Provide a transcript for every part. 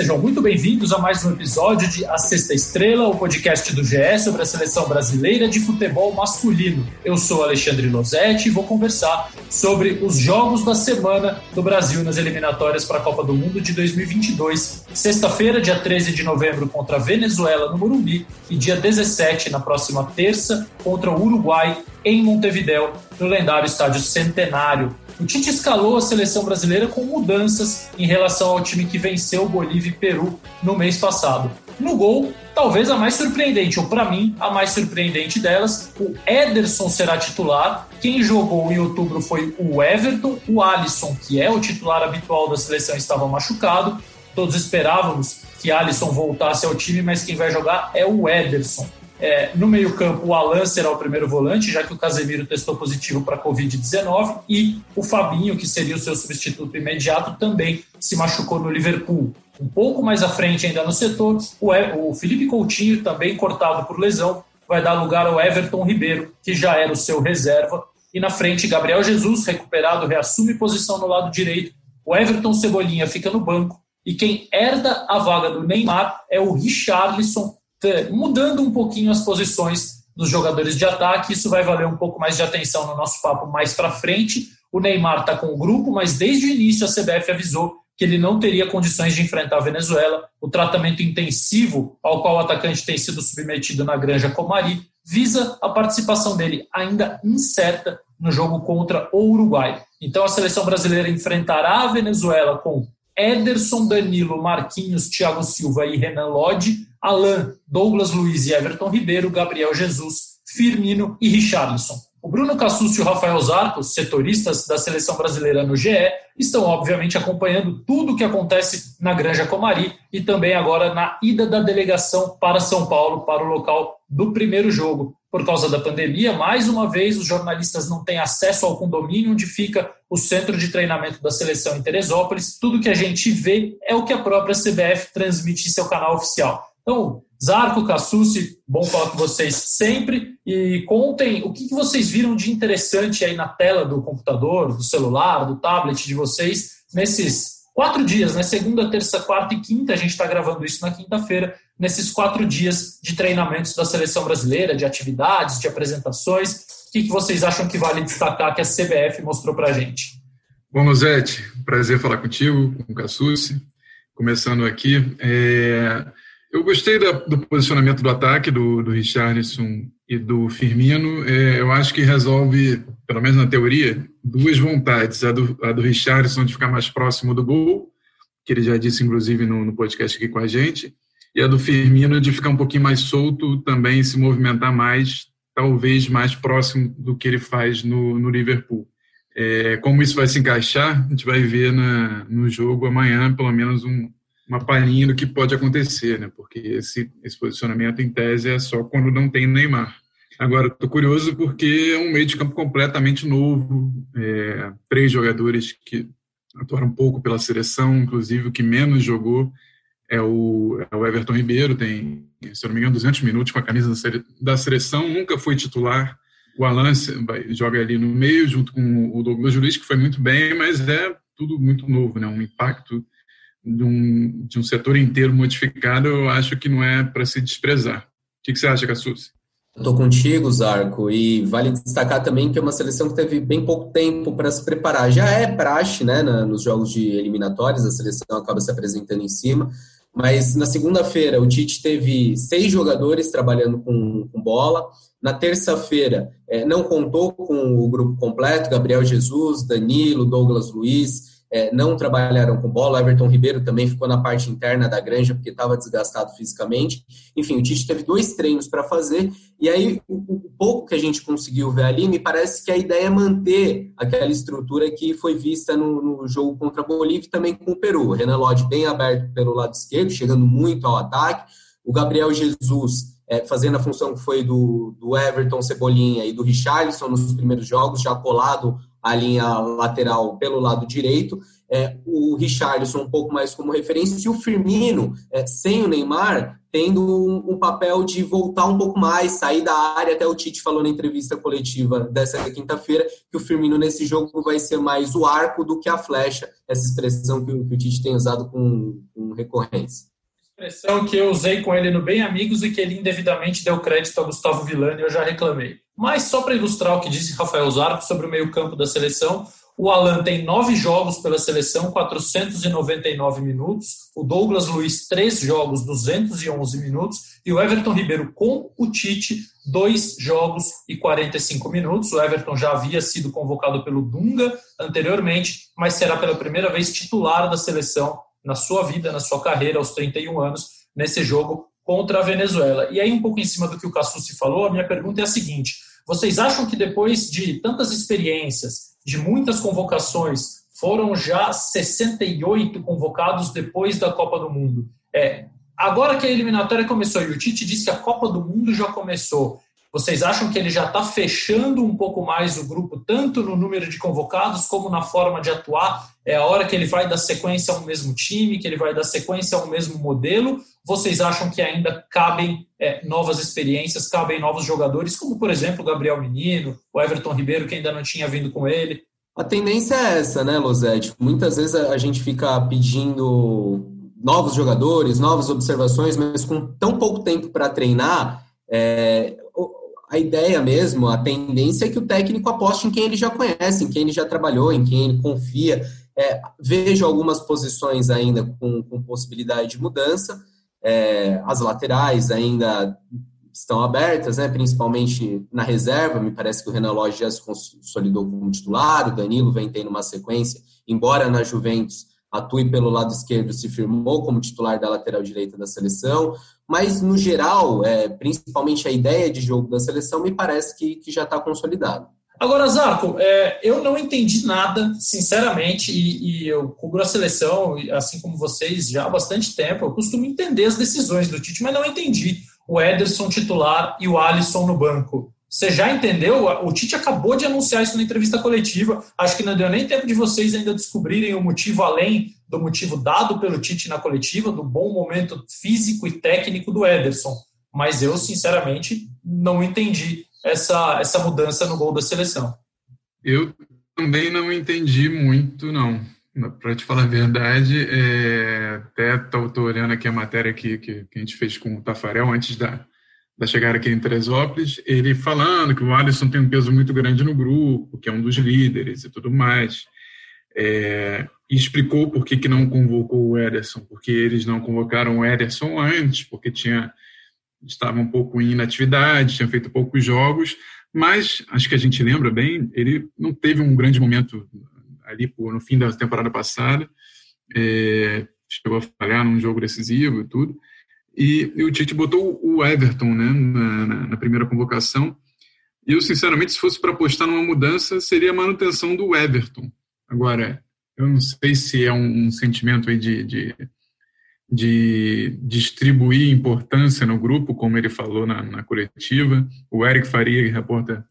Sejam muito bem-vindos a mais um episódio de A Sexta Estrela, o podcast do GE sobre a seleção brasileira de futebol masculino. Eu sou Alexandre Losetti e vou conversar sobre os jogos da semana do Brasil nas eliminatórias para a Copa do Mundo de 2022. Sexta-feira, dia 13 de novembro, contra a Venezuela no Morumbi e dia 17, na próxima terça, contra o Uruguai em Montevideo, no lendário estádio Centenário. O Tite escalou a seleção brasileira com mudanças em relação ao time que venceu Bolívia e Peru no mês passado. No gol, talvez a mais surpreendente, ou para mim, a mais surpreendente delas, o Ederson será titular. Quem jogou em outubro foi o Everton, o Alisson, que é o titular habitual da seleção, estava machucado. Todos esperávamos que Alisson voltasse ao time, mas quem vai jogar é o Ederson. É, no meio-campo, o Alan será o primeiro volante, já que o Casemiro testou positivo para Covid-19, e o Fabinho, que seria o seu substituto imediato, também se machucou no Liverpool. Um pouco mais à frente, ainda no setor, o, o Felipe Coutinho, também cortado por lesão, vai dar lugar ao Everton Ribeiro, que já era o seu reserva. E na frente, Gabriel Jesus, recuperado, reassume posição no lado direito. O Everton Cebolinha fica no banco. E quem herda a vaga do Neymar é o Richarlison, mudando um pouquinho as posições dos jogadores de ataque. Isso vai valer um pouco mais de atenção no nosso papo mais para frente. O Neymar está com o grupo, mas desde o início a CBF avisou que ele não teria condições de enfrentar a Venezuela. O tratamento intensivo ao qual o atacante tem sido submetido na Granja Comari visa a participação dele, ainda incerta, no jogo contra o Uruguai. Então a seleção brasileira enfrentará a Venezuela com Ederson, Danilo, Marquinhos, Thiago Silva e Renan Lodge, Alain, Douglas Luiz e Everton Ribeiro, Gabriel Jesus, Firmino e Richarlison. O Bruno Cassucci e o Rafael Zarco, setoristas da seleção brasileira no GE, estão obviamente acompanhando tudo o que acontece na Granja Comari e também agora na ida da delegação para São Paulo, para o local do primeiro jogo. Por causa da pandemia, mais uma vez, os jornalistas não têm acesso ao condomínio onde fica o centro de treinamento da seleção em Teresópolis. Tudo que a gente vê é o que a própria CBF transmite em seu canal oficial. Então, Zarco, Cassucci, bom falar com vocês sempre. E contem o que vocês viram de interessante aí na tela do computador, do celular, do tablet de vocês nesses quatro dias, né? Segunda, terça, quarta e quinta. A gente está gravando isso na quinta-feira, nesses quatro dias de treinamentos da seleção brasileira, de atividades, de apresentações. O que vocês acham que vale destacar que a CBF mostrou para a gente? Bom, Nozete, prazer falar contigo, com o Cassucci. Começando aqui, é... Eu gostei da, do posicionamento do ataque do, do Richarlison e do Firmino. É, eu acho que resolve, pelo menos na teoria, duas vontades. A do, a do Richarlison de ficar mais próximo do gol, que ele já disse, inclusive, no, no podcast aqui com a gente, e a do Firmino de ficar um pouquinho mais solto, também se movimentar mais, talvez mais próximo do que ele faz no, no Liverpool. É, como isso vai se encaixar, a gente vai ver na, no jogo amanhã, pelo menos um, uma palhinha do que pode acontecer, né? Porque esse, esse posicionamento, em tese, é só quando não tem Neymar. Agora, estou curioso porque é um meio de campo completamente novo, é, três jogadores que atuaram pouco pela seleção, inclusive o que menos jogou é o, é o Everton Ribeiro, tem, se não me engano, 200 minutos com a camisa da seleção, nunca foi titular. O Alan joga ali no meio, junto com o Douglas Luiz, que foi muito bem, mas é tudo muito novo, né? um impacto de um, de um setor inteiro modificado, eu acho que não é para se desprezar. O que, que você acha, Cassus? Estou contigo, Zarco, e vale destacar também que é uma seleção que teve bem pouco tempo para se preparar. Já é praxe, né, na, nos jogos de eliminatórios, a seleção acaba se apresentando em cima, mas na segunda-feira o Tite teve seis jogadores trabalhando com, com bola. Na terça-feira é, não contou com o grupo completo: Gabriel Jesus, Danilo, Douglas Luiz, é, não trabalharam com bola. Everton Ribeiro também ficou na parte interna da granja porque estava desgastado fisicamente. Enfim, o Tite teve dois treinos para fazer e aí o, o, pouco que a gente conseguiu ver ali, me parece que a ideia é manter aquela estrutura que foi vista no, no jogo contra a Bolívia e também com o Peru. O Renan Lodge bem aberto pelo lado esquerdo, chegando muito ao ataque. O Gabriel Jesus é, fazendo a função que foi do, do Everton Cebolinha e do Richarlison nos primeiros jogos, já colado a linha lateral pelo lado direito. é, o Richarlison um pouco mais como referência e o Firmino, é, sem o Neymar, tendo um, um, papel de voltar um pouco mais, sair da área. Até o Tite falou na entrevista coletiva dessa quinta-feira que o Firmino nesse jogo vai ser mais o arco do que a flecha, essa expressão que, que o Tite tem usado com, com recorrência expressão que eu usei com ele no Bem Amigos e que ele indevidamente deu crédito a Gustavo Villani, eu já reclamei. Mas só para ilustrar o que disse Rafael Zarco sobre o meio-campo da seleção, o Alan tem nove jogos pela seleção, 499 minutos. O Douglas Luiz, três jogos, 211 minutos. E o Everton Ribeiro, com o Tite, dois jogos e 45 minutos. O Everton já havia sido convocado pelo Dunga anteriormente, mas será pela primeira vez titular da seleção na sua vida, na sua carreira, aos 31 anos, nesse jogo contra a Venezuela. E aí, um pouco em cima do que o Cassucci falou, a minha pergunta é a seguinte: vocês acham que depois de tantas experiências, de muitas convocações, foram já 68 convocados depois da Copa do Mundo? É, agora que a eliminatória começou e o Tite disse que a Copa do Mundo já começou, vocês acham que ele já está fechando um pouco mais o grupo, tanto no número de convocados como na forma de atuar? É a hora que ele vai dar sequência ao mesmo time, que ele vai dar sequência ao mesmo modelo? Vocês acham que ainda cabem é, novas experiências, cabem novos jogadores, como por exemplo o Gabriel Menino, o Everton Ribeiro, que ainda não tinha vindo com ele? A tendência é essa, né, Losete? Muitas vezes a gente fica pedindo novos jogadores, novas observações, mas com tão pouco tempo para treinar, é, a ideia mesmo, a tendência é que o técnico aposte em quem ele já conhece, em quem ele já trabalhou, em quem ele confia. É, vejo algumas posições ainda com, com possibilidade de mudança. É, as laterais ainda estão abertas, né, principalmente na reserva. Me parece que o Renan Lodge já se consolidou como titular, o Danilo vem tendo uma sequência, embora na Juventus atue pelo lado esquerdo, se firmou como titular da lateral direita da seleção, mas no geral, é, principalmente a ideia de jogo da seleção, me parece que, que já está consolidado. Agora, Zarco, é, eu não entendi nada, sinceramente, e, e, eu cubro a seleção, assim como vocês, já há bastante tempo. Eu costumo entender as decisões do Tite, mas não entendi o Ederson titular e o Alisson no banco. Você já entendeu? O Tite acabou de anunciar isso na entrevista coletiva. Acho que não deu nem tempo de vocês ainda descobrirem o motivo além do motivo dado pelo Tite na coletiva, do bom momento físico e técnico do Ederson. Mas eu, sinceramente, não entendi essa, essa mudança no gol da seleção. Eu também não entendi muito, não. Para te falar a verdade, é, até estou olhando aqui a matéria que, que, que a gente fez com o Tafarel antes da, da chegada aqui em Teresópolis, ele falando que o Alisson tem um peso muito grande no grupo, que é um dos líderes e tudo mais. É, e explicou por que, que não convocou o Ederson, porque eles não convocaram o Ederson antes, porque tinha estava um pouco em inatividade, tinha feito poucos jogos, mas acho que a gente lembra bem, ele não teve um grande momento ali no fim da temporada passada, é, chegou a falhar num jogo decisivo e tudo, e, e o Tite botou o Everton né, na, na, na primeira convocação. E eu, sinceramente, se fosse para apostar numa mudança, seria a manutenção do Everton. Agora, eu não sei se é um, um sentimento aí de, de, de, distribuir importância no grupo, como ele falou na, na coletiva. O Eric Faria, repórter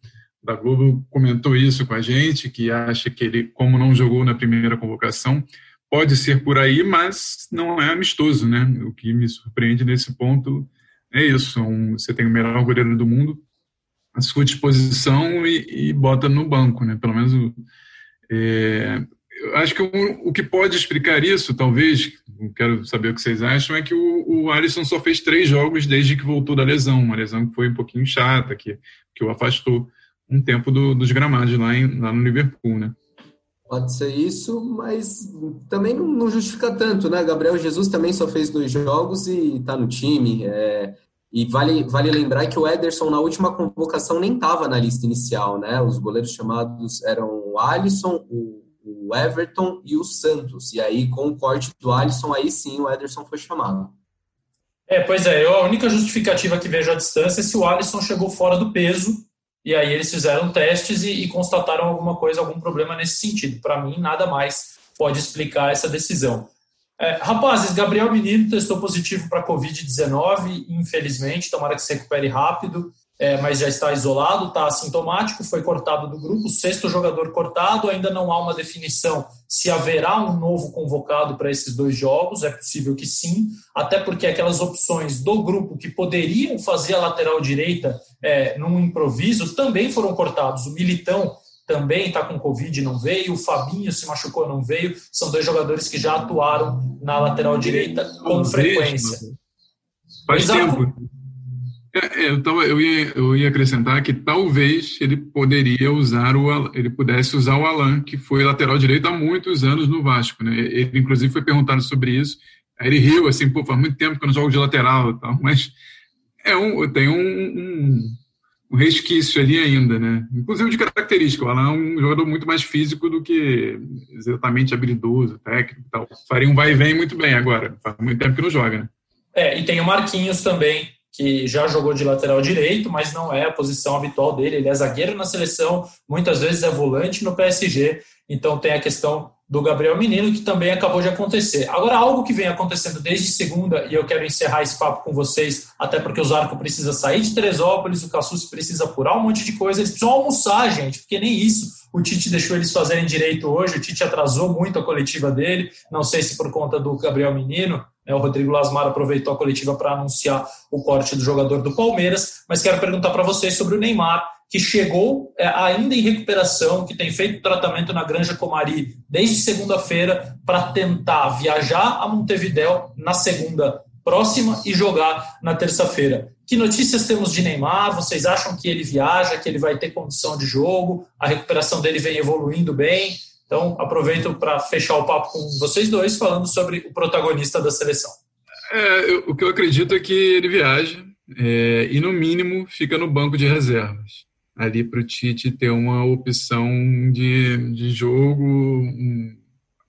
da Globo, comentou isso com a gente, que acha que ele, como não jogou na primeira convocação, Pode ser por aí, mas não é amistoso, né? O que me surpreende nesse ponto é isso. Um, você tem o melhor goleiro do mundo à sua disposição e, e bota no banco, né? Pelo menos é, acho que o, o, que pode explicar isso, talvez, quero saber o que vocês acham, é que o, o Alisson só fez três jogos desde que voltou da lesão, uma lesão que foi um pouquinho chata, que, que o afastou um tempo do, dos gramados lá, em, lá no Liverpool, né? Pode ser isso, mas também não, não, justifica tanto, né? Gabriel Jesus também só fez dois jogos e está no time. É, e vale, vale lembrar que o Ederson, na última convocação, nem estava na lista inicial, né? Os goleiros chamados eram o Alisson, o, o, Everton e o Santos. E aí, com o corte do Alisson, aí sim o Ederson foi chamado. É, pois é, eu, a única justificativa que vejo à distância é se o Alisson chegou fora do peso e aí eles fizeram testes e, e constataram alguma coisa, algum problema nesse sentido. Para mim, nada mais pode explicar essa decisão. É, rapazes, Gabriel Menino testou positivo para Covid-19, infelizmente, tomara que se recupere rápido. É, mas já está isolado, está assintomático, foi cortado do grupo, sexto jogador cortado, ainda não há uma definição se haverá um novo convocado para esses dois jogos, é possível que sim, até porque aquelas opções do grupo que poderiam fazer a lateral direita é, num improviso também foram cortados. O Militão também está com Covid, não veio. O Fabinho se machucou, não veio. São dois jogadores que já atuaram na lateral direita com frequência. Faz tempo. É, eu, ia, eu ia acrescentar que talvez ele poderia usar o ele pudesse usar o Alan, que foi lateral direito há muitos anos no Vasco. Né? Ele, inclusive, foi perguntado sobre isso. Aí ele riu assim, pô, faz muito tempo que eu não jogo de lateral tal, mas é um, tem um, um, um resquício ali ainda, né? Inclusive de característica. O Alan é um jogador muito mais físico do que exatamente habilidoso, técnico tal. Faria um vai e vem muito bem agora. Faz muito tempo que não joga, né? É, e tem o Marquinhos também, que já jogou de lateral direito, mas não é a posição habitual dele. Ele é zagueiro na seleção, muitas vezes é volante no PSG, então tem a questão do Gabriel Menino, que também acabou de acontecer. Agora, algo que vem acontecendo desde segunda, e eu quero encerrar esse papo com vocês, até porque o Zarco precisa sair de Teresópolis, o Cassus precisa apurar um monte de coisa, eles precisam almoçar, gente, porque nem isso o Tite deixou eles fazerem direito hoje, o Tite atrasou muito a coletiva dele, não sei se por conta do Gabriel Menino, o Rodrigo Lasmar aproveitou a coletiva para anunciar o corte do jogador do Palmeiras, mas quero perguntar para vocês sobre o Neymar, que chegou é, ainda em recuperação, que tem feito tratamento na Granja Comari desde segunda-feira para tentar viajar a Montevidéu na segunda próxima e jogar na terça-feira. Que notícias temos de Neymar? Vocês acham que ele viaja, que ele vai ter condição de jogo? A recuperação dele vem evoluindo bem? Então, aproveito para fechar o papo com vocês dois, falando sobre o protagonista da seleção. É, eu, o que eu acredito é que ele viaja é, e, no mínimo, fica no banco de reservas. Ali para o Tite ter uma opção de, de jogo, um,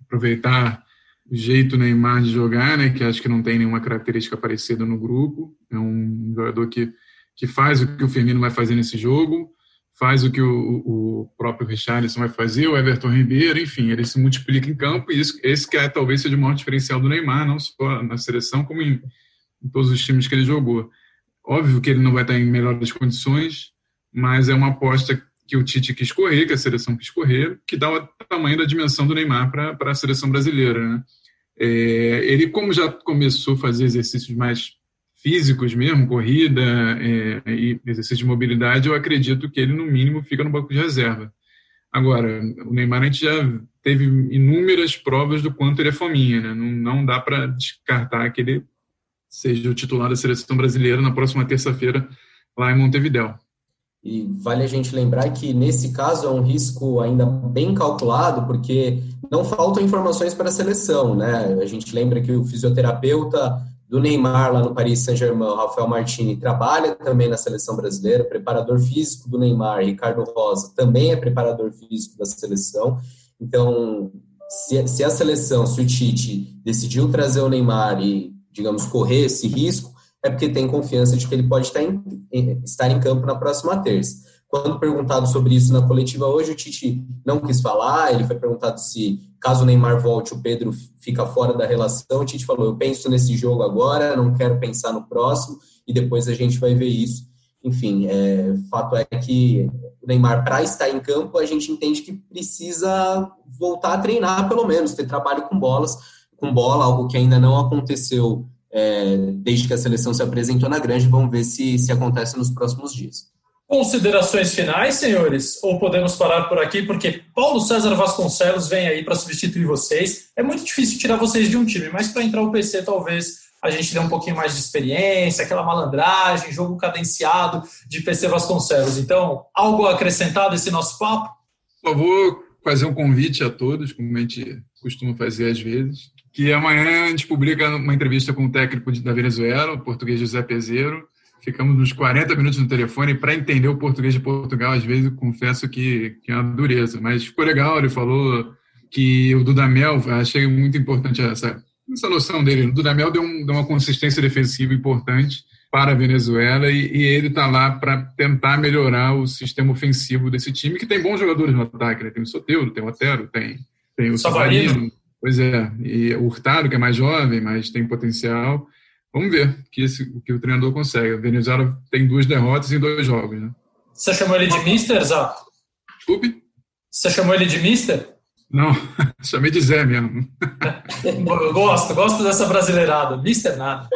aproveitar o jeito Neymar de jogar, né, que acho que não tem nenhuma característica parecida no grupo. É um jogador que, que faz o que o Firmino vai fazer nesse jogo, faz o que o, o próprio Richarlison vai fazer, o Everton Ribeiro, enfim, ele se multiplica em campo e isso, esse que é, talvez seja o maior diferencial do Neymar, não só na seleção, como em, em todos os times que ele jogou. Óbvio que ele não vai estar em melhores condições, mas é uma aposta que o Tite quis correr, que a seleção quis correr, que dá o tamanho da dimensão do Neymar para a seleção brasileira. Né? É, ele, como já começou a fazer exercícios mais físicos mesmo, corrida é, e exercício de mobilidade, eu acredito que ele, no mínimo, fica no banco de reserva. Agora, o Neymar a gente já teve inúmeras provas do quanto ele é fominha, né? não, não dá para descartar que ele seja o titular da seleção brasileira na próxima terça-feira lá em Montevidéu. E vale a gente lembrar que nesse caso é um risco ainda bem calculado, porque não faltam informações para a seleção, né? A gente lembra que o fisioterapeuta do Neymar lá no Paris Saint-Germain, Rafael Martini, trabalha também na seleção brasileira, preparador físico do Neymar, Ricardo Rosa, também é preparador físico da seleção. Então, se, se a seleção, se o Tite decidiu trazer o Neymar e, digamos, correr esse risco, é porque tem confiança de que ele pode estar em, estar em campo na próxima terça. Quando perguntado sobre isso na coletiva hoje, o Tite não quis falar, ele foi perguntado se, caso o Neymar volte, o Pedro fica fora da relação. O Tite falou: Eu penso nesse jogo agora, não quero pensar no próximo, e depois a gente vai ver isso. Enfim, é, fato é que o Neymar, para estar em campo, a gente entende que precisa voltar a treinar, pelo menos, ter trabalho com bolas, com bola, algo que ainda não aconteceu é, desde que a seleção se apresentou na grande. Vamos ver se, se acontece nos próximos dias. Considerações finais, senhores? Ou podemos parar por aqui, porque Paulo César Vasconcelos vem aí para substituir vocês. É muito difícil tirar vocês de um time, mas para entrar o PC, talvez a gente dê um pouquinho mais de experiência, aquela malandragem, jogo cadenciado de PC Vasconcelos. Então, algo acrescentado esse nosso papo? Por favor, fazer um convite a todos, como a gente costuma fazer às vezes, que amanhã a gente publica uma entrevista com o técnico da Venezuela, o português José Peseiro, ficamos uns 40 minutos no telefone para entender o português de Portugal. Às vezes, confesso que, que é uma dureza, mas ficou legal. Ele falou que o Dudamel, achei muito importante essa, essa noção dele. O Dudamel deu, um, deu uma consistência defensiva importante para a Venezuela e, e ele está lá para tentar melhorar o sistema ofensivo desse time, que tem bons jogadores no ataque. Né? Tem o Soteldo, tem o Otero, tem, tem o Savarino. Pois é, e o Hurtado, que é mais jovem, mas tem potencial. Vamos ver que esse, o que o treinador consegue. A Venezuela tem duas derrotas em dois jogos. Né? Você chamou ele de Mister, Zá? Desculpe? Você chamou ele de Mister? Não, chamei de Zé mesmo. gosto, gosto dessa brasileirada. Mister nada.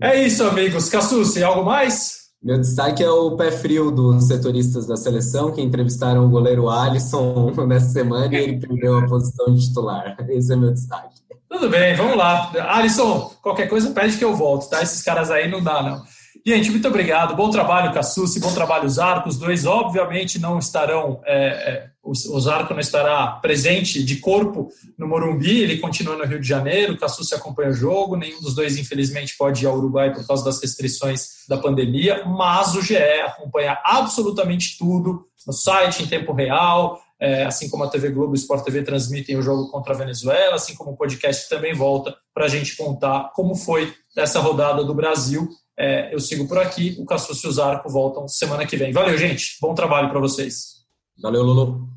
É isso, amigos. Cassucci, algo mais? Meu destaque é o pé frio dos setoristas da seleção, que entrevistaram o goleiro Alisson nessa semana e ele perdeu a posição de titular. Esse é meu destaque. Tudo bem, vamos lá. Alisson, qualquer coisa pede que eu volto, tá? Esses caras aí não dá, não. Gente, muito obrigado. Bom trabalho, Cassucci. Bom trabalho. Os dois, obviamente, não estarão. É, é, o Zarco não estará presente de corpo no Morumbi. Ele continua no Rio de Janeiro. Cassucci acompanha o jogo. Nenhum dos dois, infelizmente, pode ir ao Uruguai por causa das restrições da pandemia. Mas o GE acompanha absolutamente tudo no site, em tempo real. É, assim como a TV Globo e o Sport TV transmitem o jogo contra a Venezuela, assim como o podcast também volta para a gente contar como foi essa rodada do Brasil é, eu sigo por aqui. O Cassus e o Zarco voltam semana que vem. Valeu, gente. Bom trabalho para vocês. Valeu, Lulu.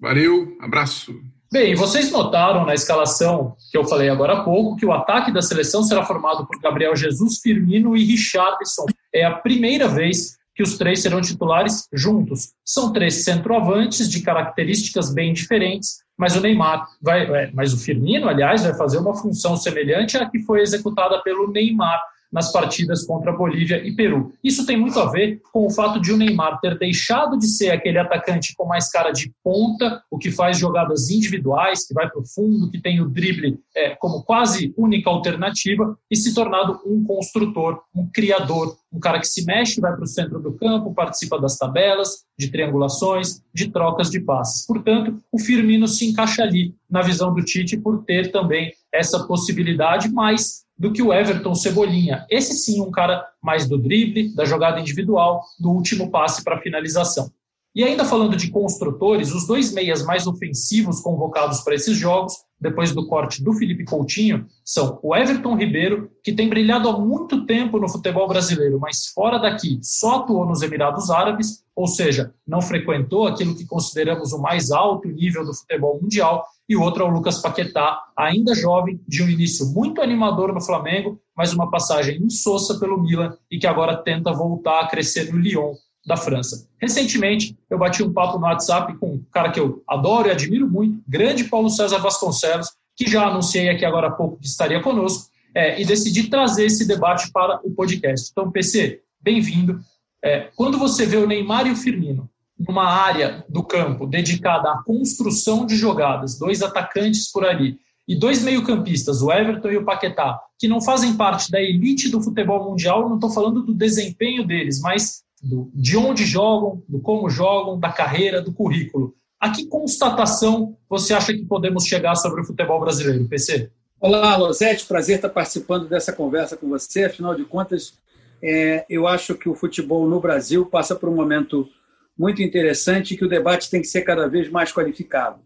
Valeu, abraço. Bem, vocês notaram na escalação que eu falei agora há pouco que o ataque da seleção será formado por Gabriel Jesus, Firmino e Richardson. É a primeira vez que os três serão titulares juntos. São três centroavantes de características bem diferentes, mas o Neymar vai, é, mas o Firmino, aliás, vai fazer uma função semelhante à que foi executada pelo Neymar nas partidas contra Bolívia e Peru. Isso tem muito a ver com o fato de o Neymar ter deixado de ser aquele atacante com mais cara de ponta, o que faz jogadas individuais, que vai para o fundo, que tem o drible é, como quase única alternativa, e se tornado um construtor, um criador, um cara que se mexe, vai para o centro do campo, participa das tabelas, de triangulações, de trocas de passes. Portanto, o Firmino se encaixa ali na visão do Tite por ter também essa possibilidade, mas do que o Everton Cebolinha. Esse sim, um cara mais do drible, da jogada individual, do último passe para finalização. E ainda falando de construtores, os dois meias mais ofensivos convocados para esses jogos, depois do corte do Felipe Coutinho, são o Everton Ribeiro, que tem brilhado há muito tempo no futebol brasileiro, mas fora daqui só atuou nos Emirados Árabes, ou seja, não frequentou aquilo que consideramos o mais alto nível do futebol mundial, e o outro é o Lucas Paquetá, ainda jovem, de um início muito animador no Flamengo, mas uma passagem insossa pelo Milan e que agora tenta voltar a crescer no Lyon da França. Recentemente, eu bati um papo no WhatsApp com um cara que eu adoro e admiro muito, grande Paulo César Vasconcelos, que já anunciei aqui agora há pouco que estaria conosco, é, e decidi trazer esse debate para o podcast. Então, PC, bem-vindo. É, quando você vê o Neymar e o Firmino numa área do campo dedicada à construção de jogadas, dois atacantes por ali, e dois meio-campistas, o Everton e o Paquetá, que não fazem parte da elite do futebol mundial, não estou falando do desempenho deles, mas do, de onde jogam, do como jogam, da carreira, do currículo. A que constatação você acha que podemos chegar sobre o futebol brasileiro, PC? Olá, Losete, prazer estar participando dessa conversa com você. Afinal de contas, é, eu acho que o futebol no Brasil passa por um momento muito interessante e que o debate tem que ser cada vez mais qualificado.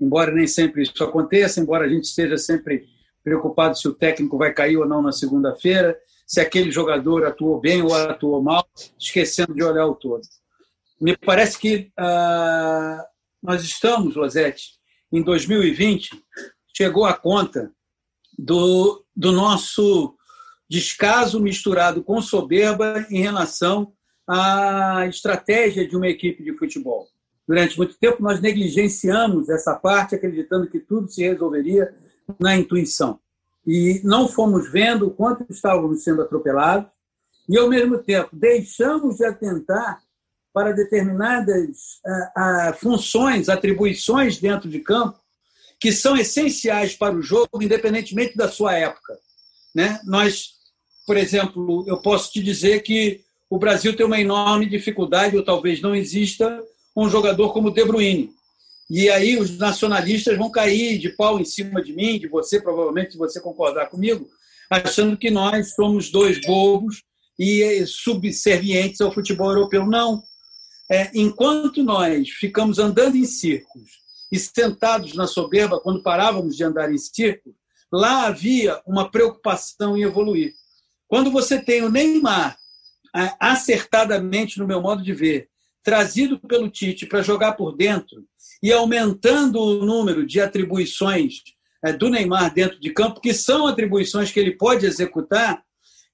Embora nem sempre isso aconteça, embora a gente esteja sempre preocupado se o técnico vai cair ou não na segunda-feira, se aquele jogador atuou bem ou atuou mal, esquecendo de olhar o todo. Me parece que uh, nós estamos, Losete, em 2020, chegou a conta do, do nosso descaso misturado com soberba em relação à estratégia de uma equipe de futebol. Durante muito tempo, nós negligenciamos essa parte, acreditando que tudo se resolveria na intuição e não fomos vendo o quanto estávamos sendo atropelados e, ao mesmo tempo, deixamos de atentar para determinadas funções, atribuições dentro de campo que são essenciais para o jogo, independentemente da sua época. Né? Nós, por exemplo, eu posso te dizer que o Brasil tem uma enorme dificuldade, ou talvez não exista, um jogador como De Bruyne. E aí os nacionalistas vão cair de pau em cima de mim, de você, provavelmente, se você concordar comigo, achando que nós somos dois bobos e subservientes ao futebol europeu. Não. É, enquanto nós ficamos andando em círculos e sentados na soberba, quando parávamos de andar em círculos, lá havia uma preocupação em evoluir. Quando você tem o Neymar, acertadamente, no meu modo de ver, trazido pelo Tite para jogar por dentro e aumentando o número de atribuições é, do Neymar dentro de campo, que são atribuições que ele pode executar,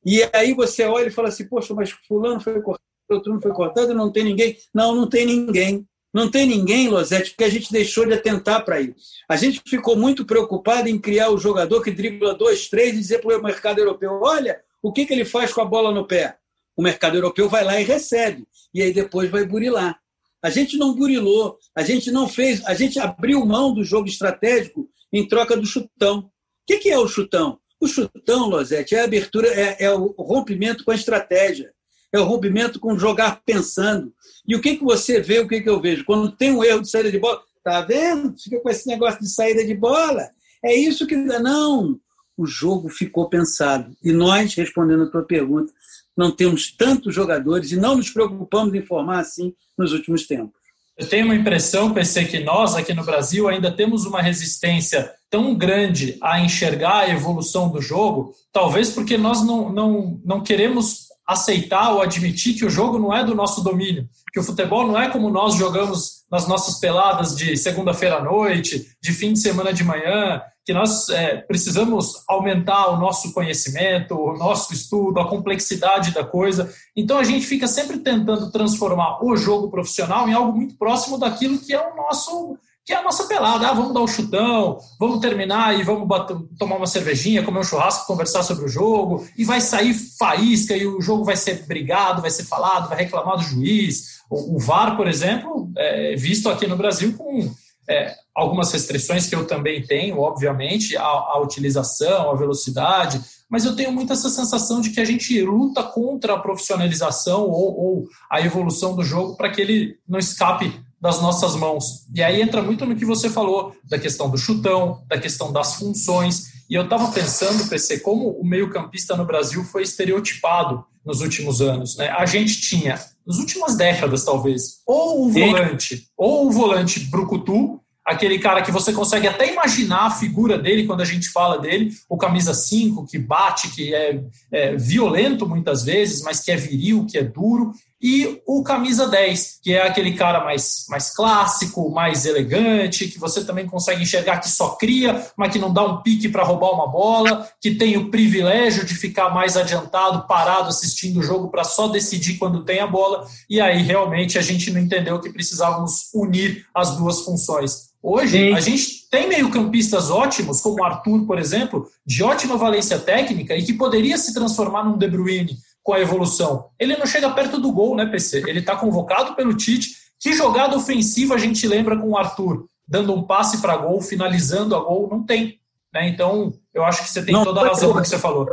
E aí você olha e fala assim, poxa, mas fulano foi cortado, outro não foi cortado, não tem ninguém. Não, não tem ninguém. Não tem ninguém, Losete, porque a gente deixou de atentar para isso. A gente ficou muito preocupado em criar o jogador que dribla dois, três e dizer para o mercado europeu: olha, o que, que ele faz com a bola no pé? O mercado europeu vai lá e recebe. E aí depois vai burilar. A gente não burilou, a gente não fez, a gente abriu mão do jogo estratégico em troca do chutão. O que, é o chutão? O chutão, Losete, é a abertura, é, é o rompimento com a estratégia, é o rompimento com jogar pensando. E o que, que você vê, o que, que eu vejo? Quando tem um erro de saída de bola, tá vendo? Fica com esse negócio de saída de bola. É isso que. Não! O jogo ficou pensado. E nós, respondendo a tua pergunta, não temos tantos jogadores e não nos preocupamos em formar assim nos últimos tempos. Eu tenho uma impressão, PC, que nós aqui no Brasil ainda temos uma resistência tão grande a enxergar a evolução do jogo, talvez porque nós não, não, não queremos aceitar ou admitir que o jogo não é do nosso domínio, que o futebol não é como nós jogamos nas nossas peladas de segunda-feira à noite, de fim de semana de manhã, que nós é, precisamos aumentar o nosso conhecimento, o nosso estudo, a complexidade da coisa. Então a gente fica sempre tentando transformar o jogo profissional em algo muito próximo daquilo que é o nosso que é a nossa pelada. Ah, vamos dar um chutão, vamos terminar e vamos bater, tomar uma cervejinha, comer um churrasco, conversar sobre o jogo, e vai sair faísca e o jogo vai ser brigado, vai ser falado, vai reclamar do juiz. O, o VAR, por exemplo, é visto aqui no Brasil com é, algumas restrições que eu também tenho, obviamente, a, a utilização, a velocidade, mas eu tenho muito essa sensação de que a gente luta contra a profissionalização ou, ou a evolução do jogo para que ele não escape das nossas mãos. E aí entra muito no que você falou, da questão do chutão, da questão das funções. E eu estava pensando, PC, como o meio-campista no Brasil foi estereotipado nos últimos anos. Né? A gente tinha, nas últimas décadas talvez, ou o volante, ou o volante brucutu, aquele cara que você consegue até imaginar a figura dele quando a gente fala dele, o camisa 5, que bate, que é, é, violento muitas vezes, mas que é viril, que é duro, e o camisa 10, que é aquele cara mais, mais clássico, mais elegante, que você também consegue enxergar que só cria, mas que não dá um pique para roubar uma bola, que tem o privilégio de ficar mais adiantado, parado, assistindo o jogo para só decidir quando tem a bola, e aí realmente a gente não entendeu que precisávamos unir as duas funções. Hoje, Sim. a gente tem meio-campistas ótimos, como o Arthur, por exemplo, de ótima valência técnica e que poderia se transformar num De Bruyne com a evolução. Ele não chega perto do gol, né, PC? Ele está convocado pelo Tite. Que jogada ofensiva a gente lembra com o Arthur? Dando um passe para gol, finalizando a gol, não tem. Né? Então, eu acho que você tem não toda a razão no que você falou.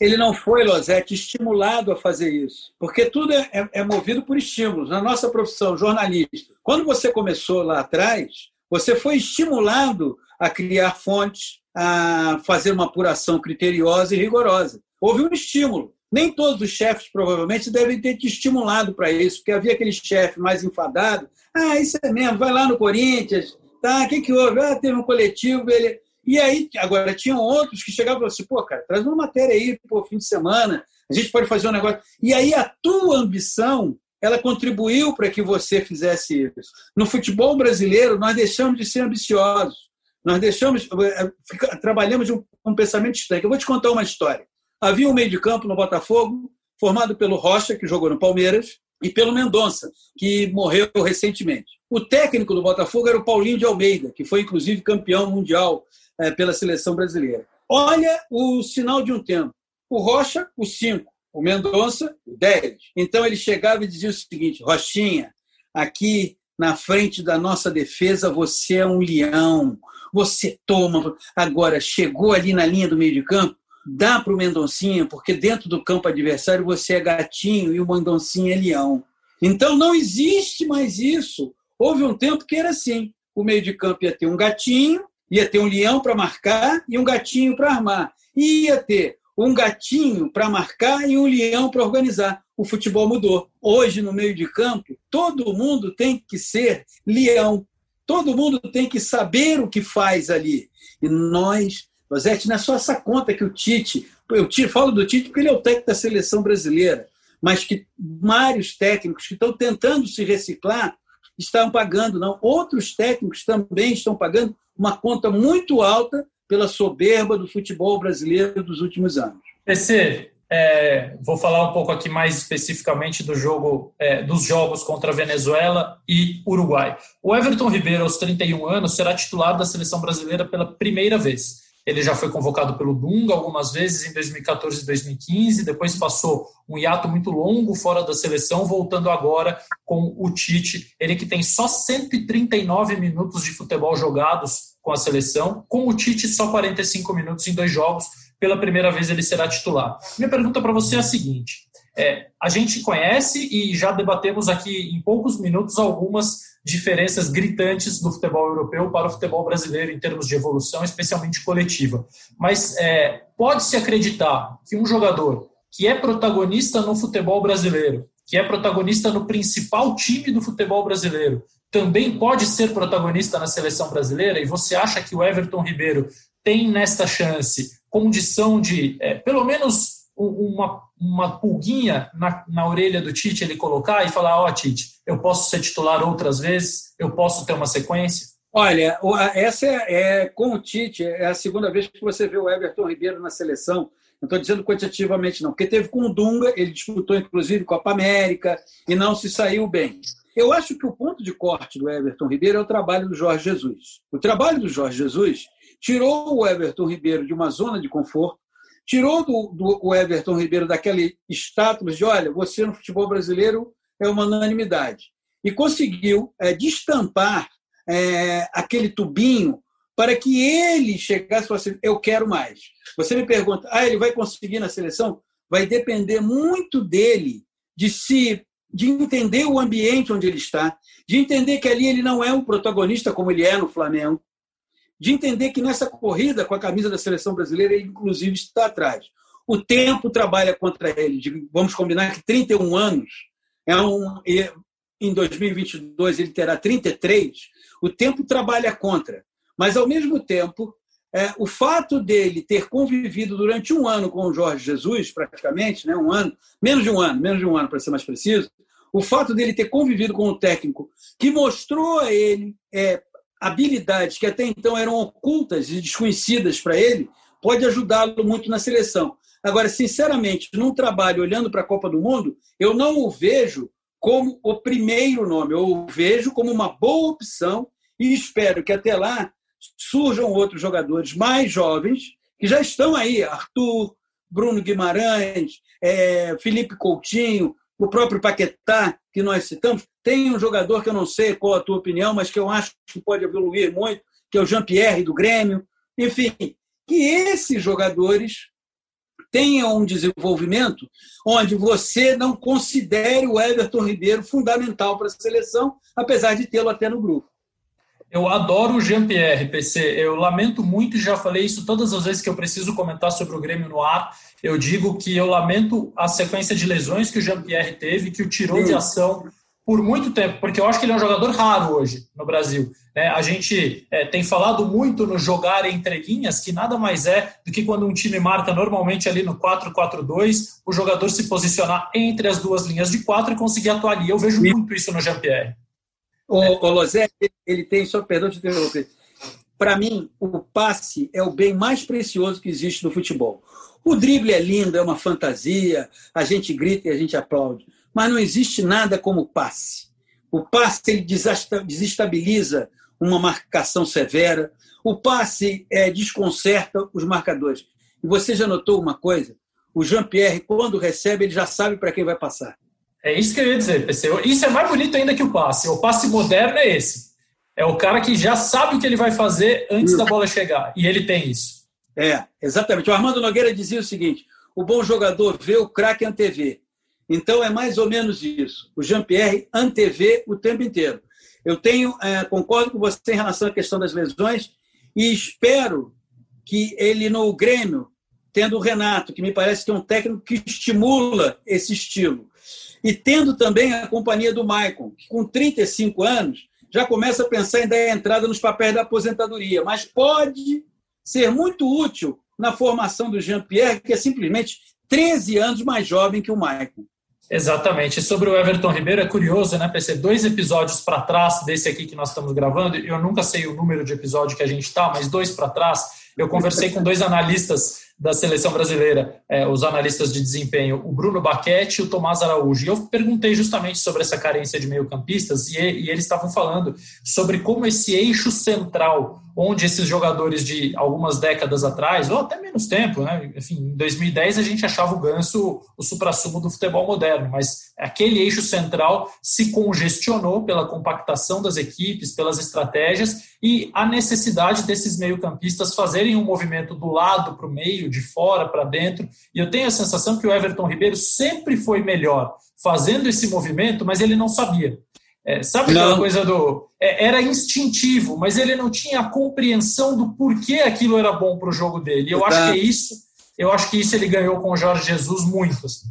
Ele não foi, Lozete, estimulado a fazer isso. Porque tudo é, é, é movido por estímulos. Na nossa profissão, jornalista, quando você começou lá atrás, você foi estimulado a criar fontes, a fazer uma apuração criteriosa e rigorosa. Houve um estímulo. Nem todos os chefes, provavelmente, devem ter te estimulado para isso, porque havia aquele chefe mais enfadado. Ah, isso é mesmo, vai lá no Corinthians, tá? O que, que houve? Ah, teve um coletivo, ele. E aí, agora, tinham outros que chegavam e falavam assim: pô, cara, traz uma matéria aí, pô, fim de semana, a gente pode fazer um negócio. E aí a tua ambição ela contribuiu para que você fizesse isso. No futebol brasileiro, nós deixamos de ser ambiciosos. Nós deixamos, eh, trabalhamos um, um pensamento estranho. Eu vou te contar uma história. Havia um meio de campo no Botafogo, formado pelo Rocha, que jogou no Palmeiras, e pelo Mendonça, que morreu recentemente. O técnico do Botafogo era o Paulinho de Almeida, que foi inclusive campeão mundial é, pela seleção brasileira. Olha o sinal de um tempo. O Rocha, o 5 o Mendonça, 10. Então ele chegava e dizia o seguinte: Rochinha, aqui na frente da nossa defesa você é um leão, você toma. Agora, chegou ali na linha do meio de campo, dá para o Mendoncinha, porque dentro do campo adversário você é gatinho e o Mendoncinha é leão. Então não existe mais isso. Houve um tempo que era assim: o meio de campo ia ter um gatinho, ia ter um leão para marcar e um gatinho para armar. E ia ter um gatinho para marcar e um leão para organizar. O futebol mudou. Hoje, no meio de campo, todo mundo tem que ser leão. Todo mundo tem que saber o que faz ali. E nós, Rosete, não é só essa conta que o Tite. Eu falo do Tite porque ele é o técnico da seleção brasileira, mas que vários técnicos que estão tentando se reciclar estão pagando, não. Outros técnicos também estão pagando uma conta muito alta pela soberba do futebol brasileiro dos últimos anos. PC, é, vou falar um pouco aqui mais especificamente do jogo, é, dos jogos contra Venezuela e Uruguai. O Everton Ribeiro, aos 31 anos, será titular da seleção brasileira pela primeira vez. Ele já foi convocado pelo Dunga algumas vezes em 2014 e 2015, depois passou um hiato muito longo fora da seleção, voltando agora com o Tite. Ele que tem só 139 minutos de futebol jogados com a seleção, com o Tite só 45 minutos em dois jogos. Pela primeira vez ele será titular. Minha pergunta para você é a seguinte: é, a gente conhece e já debatemos aqui em poucos minutos algumas diferenças gritantes do futebol europeu para o futebol brasileiro em termos de evolução, especialmente coletiva. Mas é, pode-se acreditar que um jogador que é protagonista no futebol brasileiro, que é protagonista no principal time do futebol brasileiro, também pode ser protagonista na seleção brasileira? E você acha que o Everton Ribeiro tem nesta chance condição de, é, pelo menos, uma, uma pulguinha na, na orelha do Tite ele colocar e falar: Ó, oh, Tite, eu posso ser titular outras vezes, eu posso ter uma sequência? Olha, essa é, é com o Tite, é a segunda vez que você vê o Everton Ribeiro na seleção. Não estou dizendo quantitativamente, não, porque teve com o Dunga, ele disputou inclusive Copa América e não se saiu bem. Eu acho que o ponto de corte do Everton Ribeiro é o trabalho do Jorge Jesus. O trabalho do Jorge Jesus tirou o Everton Ribeiro de uma zona de conforto, tirou do, do Everton Ribeiro daquele status de, olha, você no futebol brasileiro é uma unanimidade. E conseguiu é, destampar é, aquele tubinho para que ele chegasse e falasse, eu quero mais. Você me pergunta, ah, ele vai conseguir na seleção? Vai depender muito dele, de se de entender o ambiente onde ele está, de entender que ali ele não é um protagonista como ele é no Flamengo, de entender que nessa corrida com a camisa da seleção brasileira, ele inclusive está atrás. O tempo trabalha contra ele. Vamos combinar que 31 anos, é um, em 2022 ele terá 33, o tempo trabalha contra. Mas, ao mesmo tempo, é, o fato dele ter convivido durante um ano com o Jorge Jesus, praticamente, né, um ano, menos de um ano, menos de um ano, para ser mais preciso, o fato dele ter convivido com o técnico que mostrou a ele é, habilidades que até então eram ocultas e desconhecidas para ele, pode ajudá-lo muito na seleção. Agora, sinceramente, num trabalho olhando para a Copa do Mundo, eu não o vejo como o primeiro nome, eu o vejo como uma boa opção e espero que até lá surjam outros jogadores mais jovens que já estão aí, Arthur, Bruno Guimarães, é, Felipe Coutinho, o próprio Paquetá, que nós citamos, tem um jogador que eu não sei qual a tua opinião, mas que eu acho que pode evoluir muito, que é o Jean-Pierre do Grêmio. Enfim, que esses jogadores tenham um desenvolvimento onde você não considere o Everton Ribeiro fundamental para a seleção, apesar de tê-lo até no grupo. Eu adoro o Jean-Pierre, PC. Eu lamento muito, já falei isso todas as vezes que eu preciso comentar sobre o Grêmio no ar. Eu digo que eu lamento a sequência de lesões que o Jean-Pierre teve, que o tirou Sim. de ação por muito tempo, porque eu acho que ele é um jogador raro hoje no Brasil. Né? A gente é, tem falado muito no jogar entre linhas, que nada mais é do que quando um time marca normalmente ali no 4-4-2, o jogador se posicionar entre as duas linhas de quatro e conseguir atuar ali. Eu vejo muito isso no Jean-Pierre. O, o Lozé, ele tem, só perdão de interromper. Para mim, o passe é o bem mais precioso que existe no futebol. O drible é lindo, é uma fantasia, a gente grita e a gente aplaude, mas não existe nada como o passe. O passe ele desestabiliza uma marcação severa, o passe é, desconcerta os marcadores. E você já notou uma coisa? O Jean-Pierre, quando recebe, ele já sabe para quem vai passar. É isso que eu ia dizer, PC. Isso é mais bonito ainda que o passe. O passe moderno é esse. É o cara que já sabe o que ele vai fazer antes da bola chegar. E ele tem isso. É, exatamente. O Armando Nogueira dizia o seguinte: o bom jogador vê, o craque antevê. Então é mais ou menos isso. O Jean-Pierre antevê o tempo inteiro. Eu tenho, é, concordo com você em relação à questão das lesões e espero que ele no Grêmio, tendo o Renato, que me parece que é um técnico que estimula esse estilo, e tendo também a companhia do Maicon, que com 35 anos já começa a pensar em dar entrada nos papéis da aposentadoria, mas pode ser muito útil na formação do Jean-Pierre, que é simplesmente 13 anos mais jovem que o Maicon. Exatamente. Sobre o Everton Ribeiro, é curioso, né, PC? Dois episódios para trás desse aqui que nós estamos gravando, eu nunca sei o número de episódio que a gente está, mas dois para trás, eu conversei com dois analistas da seleção brasileira, é, os analistas de desempenho, o Bruno Baquete e o Tomás Araújo. E eu perguntei justamente sobre essa carência de meio-campistas e, e eles estavam falando sobre como esse eixo central onde esses jogadores de algumas décadas atrás, ou até menos tempo, né? Enfim, em 2010 a gente achava o Ganso o suprassumo do futebol moderno, mas aquele eixo central se congestionou pela compactação das equipes, pelas estratégias e a necessidade desses meio-campistas fazerem um movimento do lado para o meio, de fora para dentro. E eu tenho a sensação que o Everton Ribeiro sempre foi melhor fazendo esse movimento, mas ele não sabia. É, sabe não. aquela coisa do. É, era instintivo, mas ele não tinha a compreensão do porquê aquilo era bom para o jogo dele. Eu tá. acho que é isso. Eu acho que isso ele ganhou com o Jorge Jesus muito. Assim.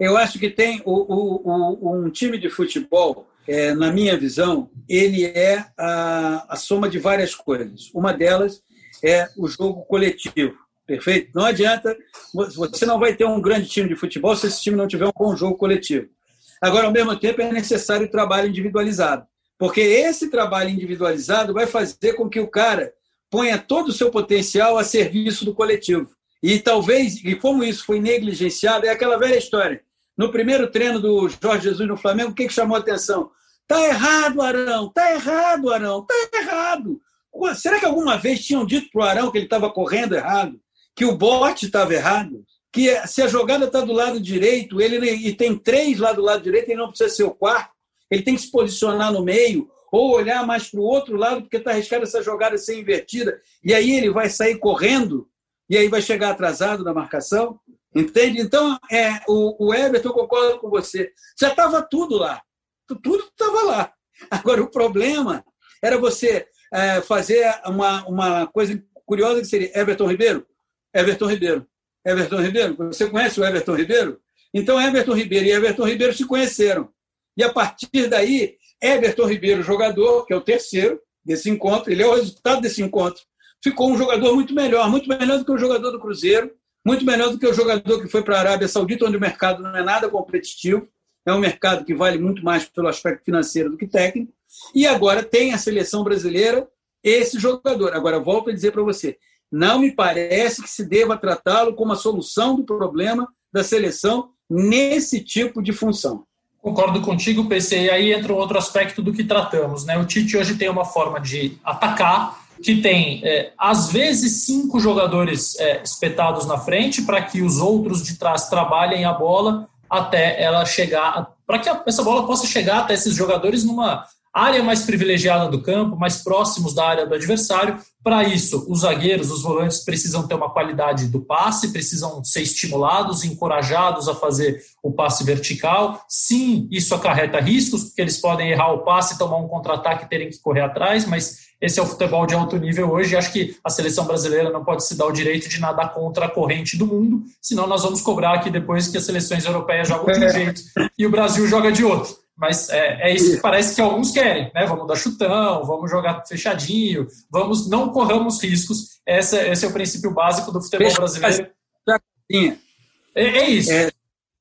Eu acho que tem o, o, o, um time de futebol, é, na minha visão, ele é a, a soma de várias coisas. Uma delas é o jogo coletivo. Perfeito? Não adianta, você não vai ter um grande time de futebol se esse time não tiver um bom jogo coletivo. Agora, ao mesmo tempo, é necessário trabalho individualizado, porque esse trabalho individualizado vai fazer com que o cara ponha todo o seu potencial a serviço do coletivo. E talvez, e como isso foi negligenciado, é aquela velha história. No primeiro treino do Jorge Jesus no Flamengo, o que, que chamou a atenção? Tá errado, Arão, tá errado, Arão, tá errado. Será que alguma vez tinham dito para o Arão que ele estava correndo errado? Que o bote estava errado? que se a jogada está do lado direito, ele e tem três lá do lado direito, ele não precisa ser o quarto, ele tem que se posicionar no meio ou olhar mais para o outro lado, porque está arriscado essa jogada ser invertida, e aí ele vai sair correndo, e aí vai chegar atrasado na marcação. Entende? Então, é, o, o Everton, eu concordo com você, já estava tudo lá. Tudo estava lá. Agora, o problema era você é, fazer uma, uma coisa curiosa que seria Everton Ribeiro. Everton Ribeiro. Everton Ribeiro? Você conhece o Everton Ribeiro? Então, Everton Ribeiro e Everton Ribeiro se conheceram. E a partir daí, Everton Ribeiro, jogador, que é o terceiro desse encontro, ele é o resultado desse encontro, ficou um jogador muito melhor, muito melhor do que o jogador do Cruzeiro, muito melhor do que o jogador que foi para a Arábia Saudita, onde o mercado não é nada competitivo, é um mercado que vale muito mais pelo aspecto financeiro do que técnico. E agora tem a seleção brasileira esse jogador. Agora, volto a dizer para você: não me parece que se deva tratá-lo como a solução do problema da seleção nesse tipo de função. Concordo contigo, PC. E aí entra um outro aspecto do que tratamos. Né? O Tite hoje tem uma forma de atacar que tem, é, às vezes, cinco jogadores é, espetados na frente para que os outros de trás trabalhem a bola até ela chegar, para que essa bola possa chegar até esses jogadores numa área mais privilegiada do campo, mais próximos da área do adversário. Para isso, os zagueiros, os volantes precisam ter uma qualidade do passe, precisam ser estimulados, encorajados a fazer o passe vertical. Sim, isso acarreta riscos, porque eles podem errar o passe, tomar um contra-ataque e terem que correr atrás, mas esse é o futebol de alto nível hoje. Acho que a seleção brasileira não pode se dar o direito de nadar contra a corrente do mundo, senão nós vamos cobrar aqui depois que as seleções europeias jogam de um jeito e o Brasil joga de outro. Mas é, é, isso que parece que alguns querem, né? Vamos dar chutão, vamos jogar fechadinho, vamos não corramos riscos. Esse, esse é o princípio básico do futebol fecha brasileiro. Casinha. É, é isso. É,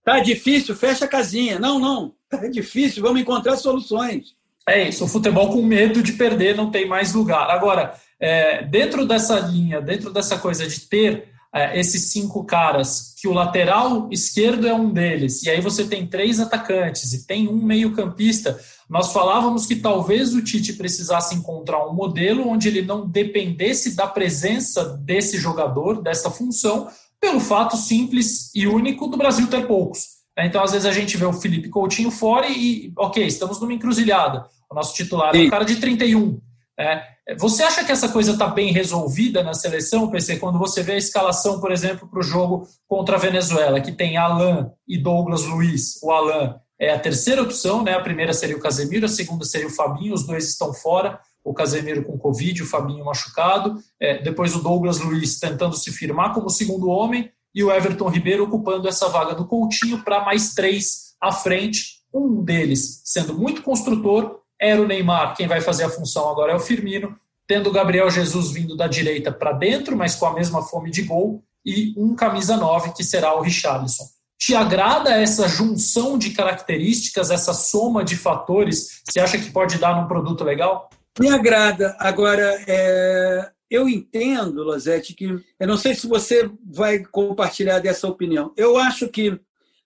tá difícil, fecha a casinha. Não, não. Tá difícil, vamos encontrar soluções. É isso. O futebol com medo de perder não tem mais lugar. Agora, é, dentro dessa linha, dentro dessa coisa de ter é, esses cinco caras, que o lateral esquerdo é um deles, e aí você tem três atacantes e tem um meio-campista, nós falávamos que talvez o Tite precisasse encontrar um modelo onde ele não dependesse da presença desse jogador, dessa função, pelo fato simples e único do Brasil ter poucos. Então, às vezes, a gente vê o Felipe Coutinho fora e, ok, estamos numa encruzilhada. O nosso titular Sim. é um cara de 31. É, você acha que essa coisa está bem resolvida na seleção, PC, quando você vê a escalação, por exemplo, para o jogo contra a Venezuela, que tem Alain e Douglas Luiz? O Alain é a terceira opção, né? A primeira seria o Casemiro, a segunda seria o Fabinho, os dois estão fora. O Casemiro com Covid, o Fabinho machucado. É, depois o Douglas Luiz tentando se firmar como segundo homem e o Everton Ribeiro ocupando essa vaga do Coutinho para mais três à frente. Um deles sendo muito construtor era o Neymar, quem vai fazer a função agora é o Firmino, tendo o Gabriel Jesus vindo da direita para dentro, mas com a mesma fome de gol, e um camisa 9 que será o Richarlison. Te agrada essa junção de características, essa soma de fatores? Você acha que pode dar num produto legal? Me agrada. Agora, é... eu entendo, Lozete, que eu não sei se você vai compartilhar dessa opinião. Eu acho que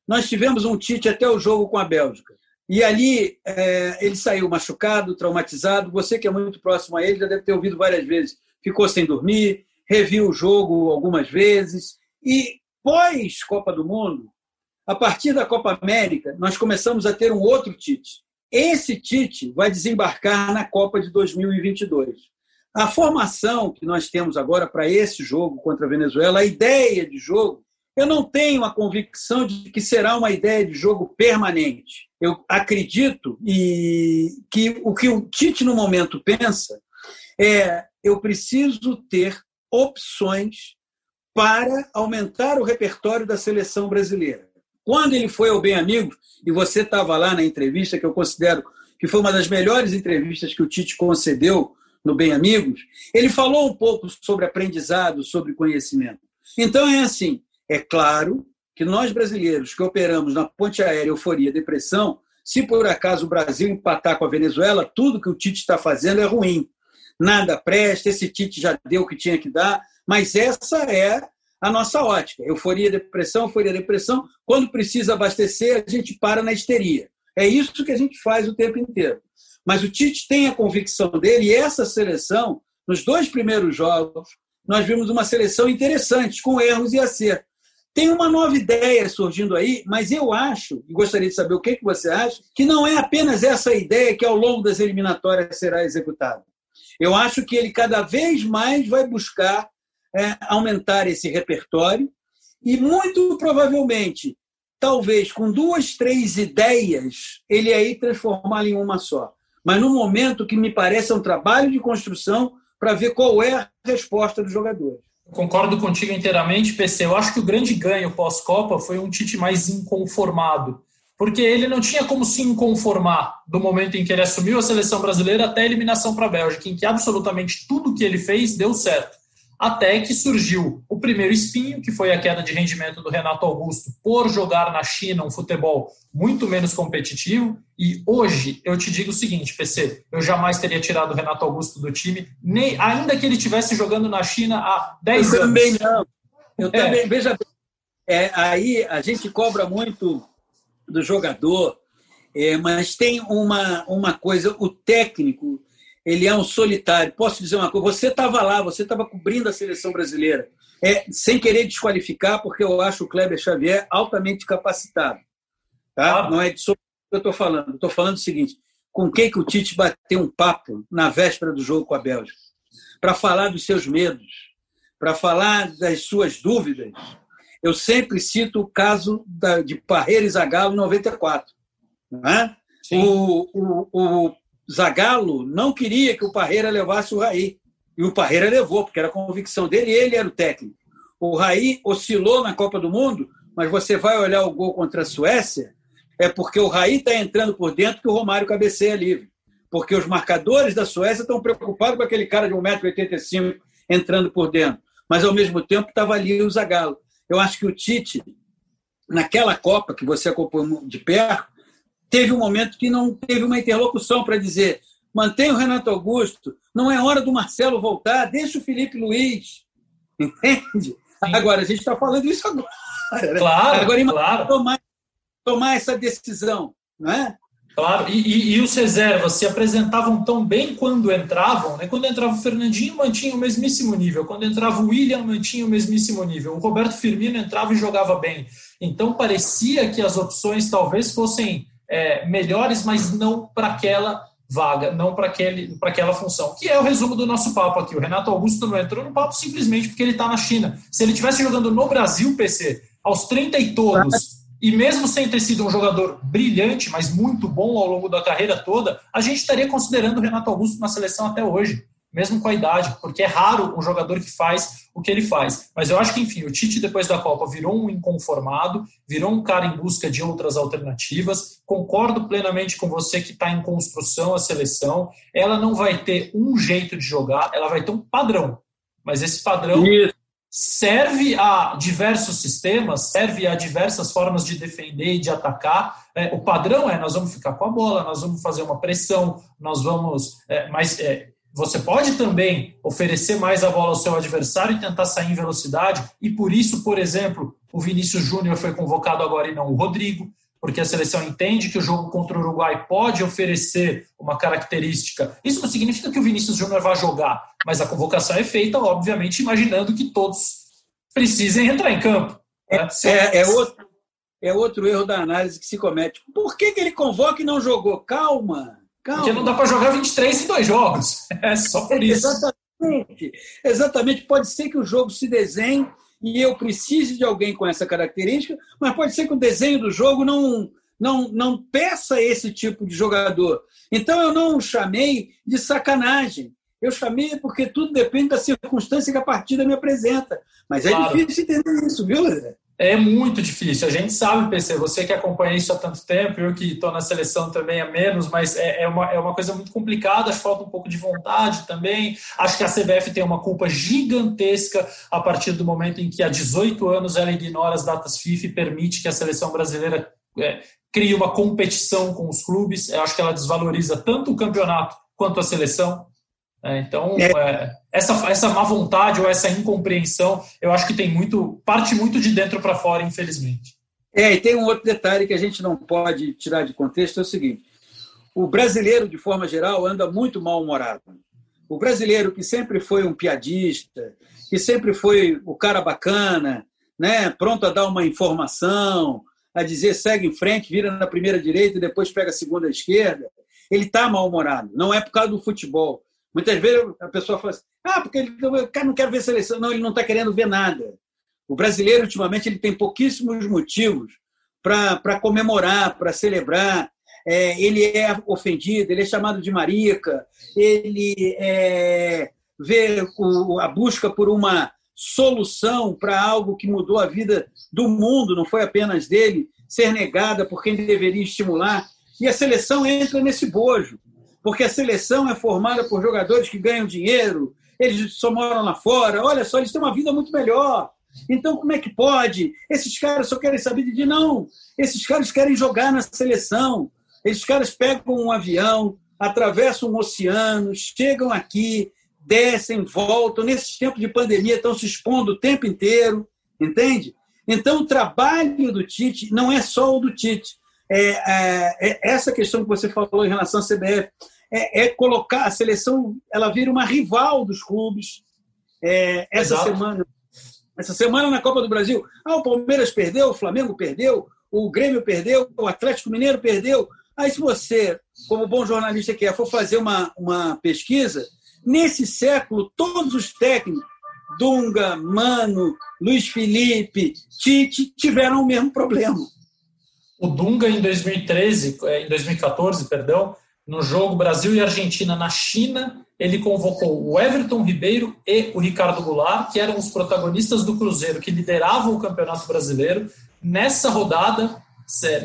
nós tivemos um Tite até o jogo com a Bélgica. E ali é, ele saiu machucado, traumatizado. Você que é muito próximo a ele já deve ter ouvido várias vezes. Ficou sem dormir, reviu o jogo algumas vezes. E pós Copa do Mundo, a partir da Copa América, nós começamos a ter um outro Tite. Esse Tite vai desembarcar na Copa de 2022. A formação que nós temos agora para esse jogo contra a Venezuela, a ideia de jogo, eu não tenho a convicção de que será uma ideia de jogo permanente. Eu acredito e que o que o Tite no momento pensa é eu preciso ter opções para aumentar o repertório da seleção brasileira. Quando ele foi ao Bem Amigos, e você estava lá na entrevista, que eu considero que foi uma das melhores entrevistas que o Tite concedeu no Bem Amigos, ele falou um pouco sobre aprendizado, sobre conhecimento. Então é assim, é claro que nós brasileiros que operamos na ponte aérea Euforia Depressão, se por acaso o Brasil empatar com a Venezuela, tudo que o Tite está fazendo é ruim. Nada presta, esse Tite já deu o que tinha que dar, mas essa é a nossa ótica. Euforia, depressão, euforia, depressão. Quando precisa abastecer, a gente para na histeria. É isso que a gente faz o tempo inteiro. Mas o Tite tem a convicção dele, e essa seleção, nos dois primeiros jogos, nós vimos uma seleção interessante, com erros e acertos. Tem uma nova ideia surgindo aí, mas eu acho, e gostaria de saber o que, você acha, que não é apenas essa ideia que ao longo das eliminatórias será executada. Eu acho que ele cada vez mais vai buscar é, aumentar esse repertório e, muito provavelmente, talvez com duas, três ideias, ele aí transformá-la em uma só. Mas no momento que me parece é um trabalho de construção para ver qual é a resposta dos jogadores. Concordo contigo inteiramente, PC. Eu acho que o grande ganho pós-Copa foi um Tite mais inconformado, porque ele não tinha como se inconformar do momento em que ele assumiu a seleção brasileira até a eliminação para a Bélgica, em que absolutamente tudo que ele fez deu certo até que surgiu o primeiro espinho, que foi a queda de rendimento do Renato Augusto por jogar na China um futebol muito menos competitivo. E hoje eu te digo o seguinte, PC, eu jamais teria tirado o Renato Augusto do time, nem ainda que ele estivesse jogando na China há 10 eu anos. Também não. Eu é. também, veja é, aí a gente cobra muito do jogador, é, mas tem uma, uma coisa, o técnico ele é um solitário. Posso dizer uma coisa? Você estava lá, você estava cobrindo a seleção brasileira. É, sem querer desqualificar, porque eu acho o Kleber Xavier altamente capacitado. Tá? Não é disso que eu estou falando. Estou falando o seguinte: com quem que o Tite bateu um papo na véspera do jogo com a Bélgica? Para falar dos seus medos, para falar das suas dúvidas. Eu sempre cito o caso da, de Parreira e Zagallo em 94. Não é? O, o, o Zagallo não queria que o Parreira levasse o Raí. E o Parreira levou, porque era a convicção dele e ele era o técnico. O Raí oscilou na Copa do Mundo, mas você vai olhar o gol contra a Suécia, é porque o Raí está entrando por dentro que o Romário cabeceia livre. Porque os marcadores da Suécia estão preocupados com aquele cara de 1,85m entrando por dentro. Mas, ao mesmo tempo, estava ali o Zagallo. Eu acho que o Tite, naquela Copa que você acompanhou de perto, teve um momento que não teve uma interlocução para dizer mantém o Renato Augusto, não é hora do Marcelo voltar, deixa o Felipe Luiz. Entende? Agora, a gente está falando isso agora. Né? Claro, agora, claro. Tomar, tomar essa decisão, não é? Claro, e, e, e, os reservas se apresentavam tão bem quando entravam, né? Quando entrava o Fernandinho, mantinha o mesmíssimo nível. Quando entrava o William, mantinha o mesmíssimo nível. O Roberto Firmino entrava e jogava bem. Então parecia que as opções talvez fossem é, melhores, mas não para aquela vaga, não para aquela função, que é o resumo do nosso papo aqui. O Renato Augusto não entrou no papo simplesmente porque ele está na China. Se ele tivesse jogando no Brasil, PC, aos 30 e todos, e mesmo sem ter sido um jogador brilhante, mas muito bom ao longo da carreira toda, a gente estaria considerando o Renato Augusto na seleção até hoje mesmo com a idade, porque é raro um jogador que faz o que ele faz. Mas eu acho que, enfim, o Tite, depois da Copa, virou um inconformado, virou um cara em busca de outras alternativas. Concordo plenamente com você que está em construção a seleção. Ela não vai ter um jeito de jogar, ela vai ter um padrão. Mas esse padrão Isso. serve a diversos sistemas, serve a diversas formas de defender e de atacar. É, o padrão é: nós vamos ficar com a bola, nós vamos fazer uma pressão, nós vamos. É, mas é, você pode também oferecer mais a bola ao seu adversário e tentar sair em velocidade, e por isso, por exemplo, o Vinícius Júnior foi convocado agora e não o Rodrigo, porque a seleção entende que o jogo contra o Uruguai pode oferecer uma característica. Isso não significa que o Vinícius Júnior vá jogar, mas a convocação é feita, obviamente, imaginando que todos precisem entrar em campo. Né? É, é, é, outro, é outro erro da análise que se comete. Por que, que ele convoca e não jogou? Calma, calma. Porque não dá para jogar 23 em dois jogos. É só por isso. Exatamente. Exatamente. Pode ser que o jogo se desenhe e eu precise de alguém com essa característica, mas pode ser que o desenho do jogo não, não, não peça esse tipo de jogador. Então eu não o chamei de sacanagem. Eu chamei porque tudo depende da circunstância que a partida me apresenta. Mas é claro. difícil entender isso, viu, André? É muito difícil. A gente sabe, PC, você que acompanha isso há tanto tempo, eu que estou na seleção também há menos, mas é, é, uma, é uma coisa muito complicada, acho que falta um pouco de vontade também. Acho que a CBF tem uma culpa gigantesca a partir do momento em que há 18 anos ela ignora as datas FIFA e permite que a seleção brasileira é, crie uma competição com os clubes. Eu acho que ela desvaloriza tanto o campeonato quanto a seleção. É, então. É, essa, essa má vontade ou essa incompreensão, eu acho que tem muito, parte muito de dentro para fora, infelizmente. É, e tem um outro detalhe que a gente não pode tirar de contexto, é o seguinte, o brasileiro, de forma geral, anda muito mal-humorado. O brasileiro que sempre foi um piadista, que sempre foi o cara bacana, né, pronto a dar uma informação, a dizer segue em frente, vira na primeira direita e depois pega a segunda esquerda, ele está mal-humorado. Não é por causa do futebol, Muitas vezes a pessoa fala assim, ah, porque ele, o cara não quer ver seleção. Não, ele não está querendo ver nada. O brasileiro, ultimamente, ele tem pouquíssimos motivos para comemorar, para celebrar. É, ele é ofendido, ele é chamado de marica, ele é, vê o, a busca por uma solução para algo que mudou a vida do mundo, não foi apenas dele, ser negada por quem deveria estimular. E a seleção entra nesse bojo porque a seleção é formada por jogadores que ganham dinheiro, eles só moram lá fora, olha só, eles têm uma vida muito melhor. Então, como é que pode? Esses caras só querem saber de não. Esses caras querem jogar na seleção. Esses caras pegam um avião, atravessam um oceano, chegam aqui, descem, voltam. Nesses tempos de pandemia, estão se expondo o tempo inteiro, entende? Então, o trabalho do Tite não é só o do Tite. É, é, é essa questão que você falou em relação à CBF é, é, colocar a seleção, ela vira uma rival dos clubes. É, essa Exato. semana, essa semana na Copa do Brasil, ah, o Palmeiras perdeu, o Flamengo perdeu, o Grêmio perdeu, o Atlético Mineiro perdeu. Aí, se você, como bom jornalista que é, for fazer uma, uma pesquisa, nesse século, todos os técnicos, Dunga, Mano, Luiz Felipe, Tite, tiveram o mesmo problema. O Dunga, em 2013, é, em 2014, perdão, no jogo Brasil e Argentina na China, ele convocou o Everton Ribeiro e o Ricardo Goulart, que eram os protagonistas do Cruzeiro, que lideravam o Campeonato Brasileiro. Nessa rodada,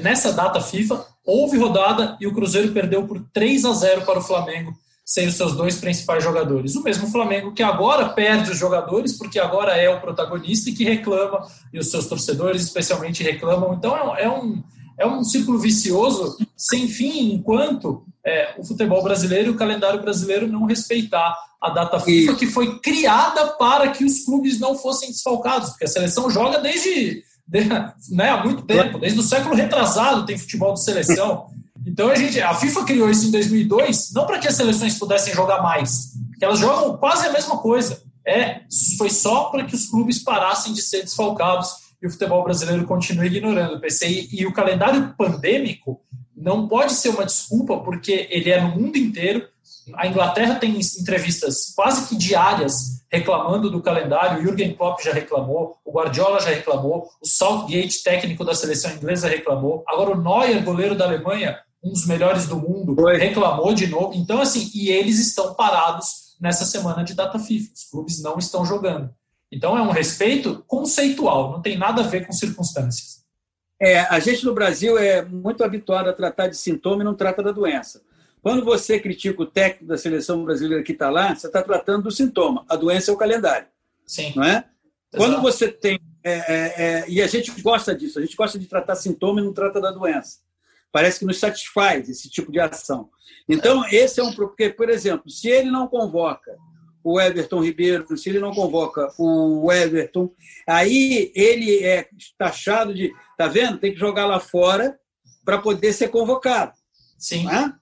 nessa data FIFA, houve rodada e o Cruzeiro perdeu por 3 a 0 para o Flamengo, sem os seus dois principais jogadores. O mesmo Flamengo que agora perde os jogadores, porque agora é o protagonista e que reclama, e os seus torcedores especialmente reclamam. Então é um, é um círculo vicioso sem fim, enquanto é, o futebol brasileiro e o calendário brasileiro não respeitar a data FIFA, que foi criada para que os clubes não fossem desfalcados, porque a seleção joga desde, de, né, há muito tempo, desde o século retrasado tem futebol de seleção. Então a, gente, a FIFA criou isso em 2002, não para que as seleções pudessem jogar mais, que elas jogam quase a mesma coisa. É, foi só para que os clubes parassem de ser desfalcados e o futebol brasileiro continua ignorando o PCI. E o calendário pandêmico não pode ser uma desculpa, porque ele é no mundo inteiro. A Inglaterra tem entrevistas quase que diárias reclamando do calendário. O Jürgen Klopp já reclamou, o Guardiola já reclamou, o Southgate, técnico da seleção inglesa, reclamou. Agora o Neuer, goleiro da Alemanha, um dos melhores do mundo, Foi. reclamou de novo. Então, assim, e eles estão parados nessa semana de data FIFA. Os clubes não estão jogando. Então é um respeito conceitual, não tem nada a ver com circunstâncias. É, a gente no Brasil é muito habituado a tratar de sintoma e não trata da doença. Quando você critica o técnico da seleção brasileira que está lá, você está tratando do sintoma. A doença é o calendário. Sim. Não é? Exato. Quando você tem. É, é, é, e a gente gosta disso, a gente gosta de tratar sintoma e não trata da doença. parece que nos satisfaz esse tipo de ação. Então, esse é um. Porque, por exemplo, se ele não convoca o Everton Ribeiro, se ele não convoca o Everton, aí ele é taxado de. Tá vendo? Tem que jogar lá fora para poder ser convocado. Sim. É?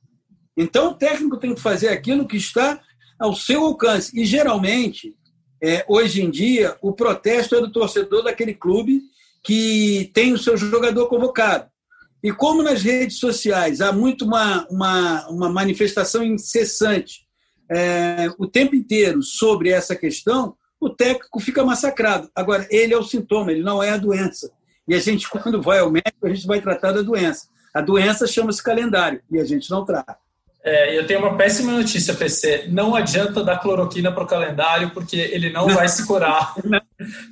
Então, o técnico tem que fazer aquilo que está ao seu alcance. E, geralmente, é, hoje em dia, o protesto é do torcedor daquele clube que tem o seu jogador convocado. E como nas redes sociais há muito uma, uma, uma manifestação incessante é, o tempo inteiro sobre essa questão, o técnico fica massacrado. Agora, ele é o sintoma, ele não é a doença. E a gente, quando vai ao médico, a gente vai tratar da doença. A doença chama-se calendário e a gente não trata. É, eu tenho uma péssima notícia, PC. Não adianta dar cloroquina para o calendário, porque ele não vai se curar,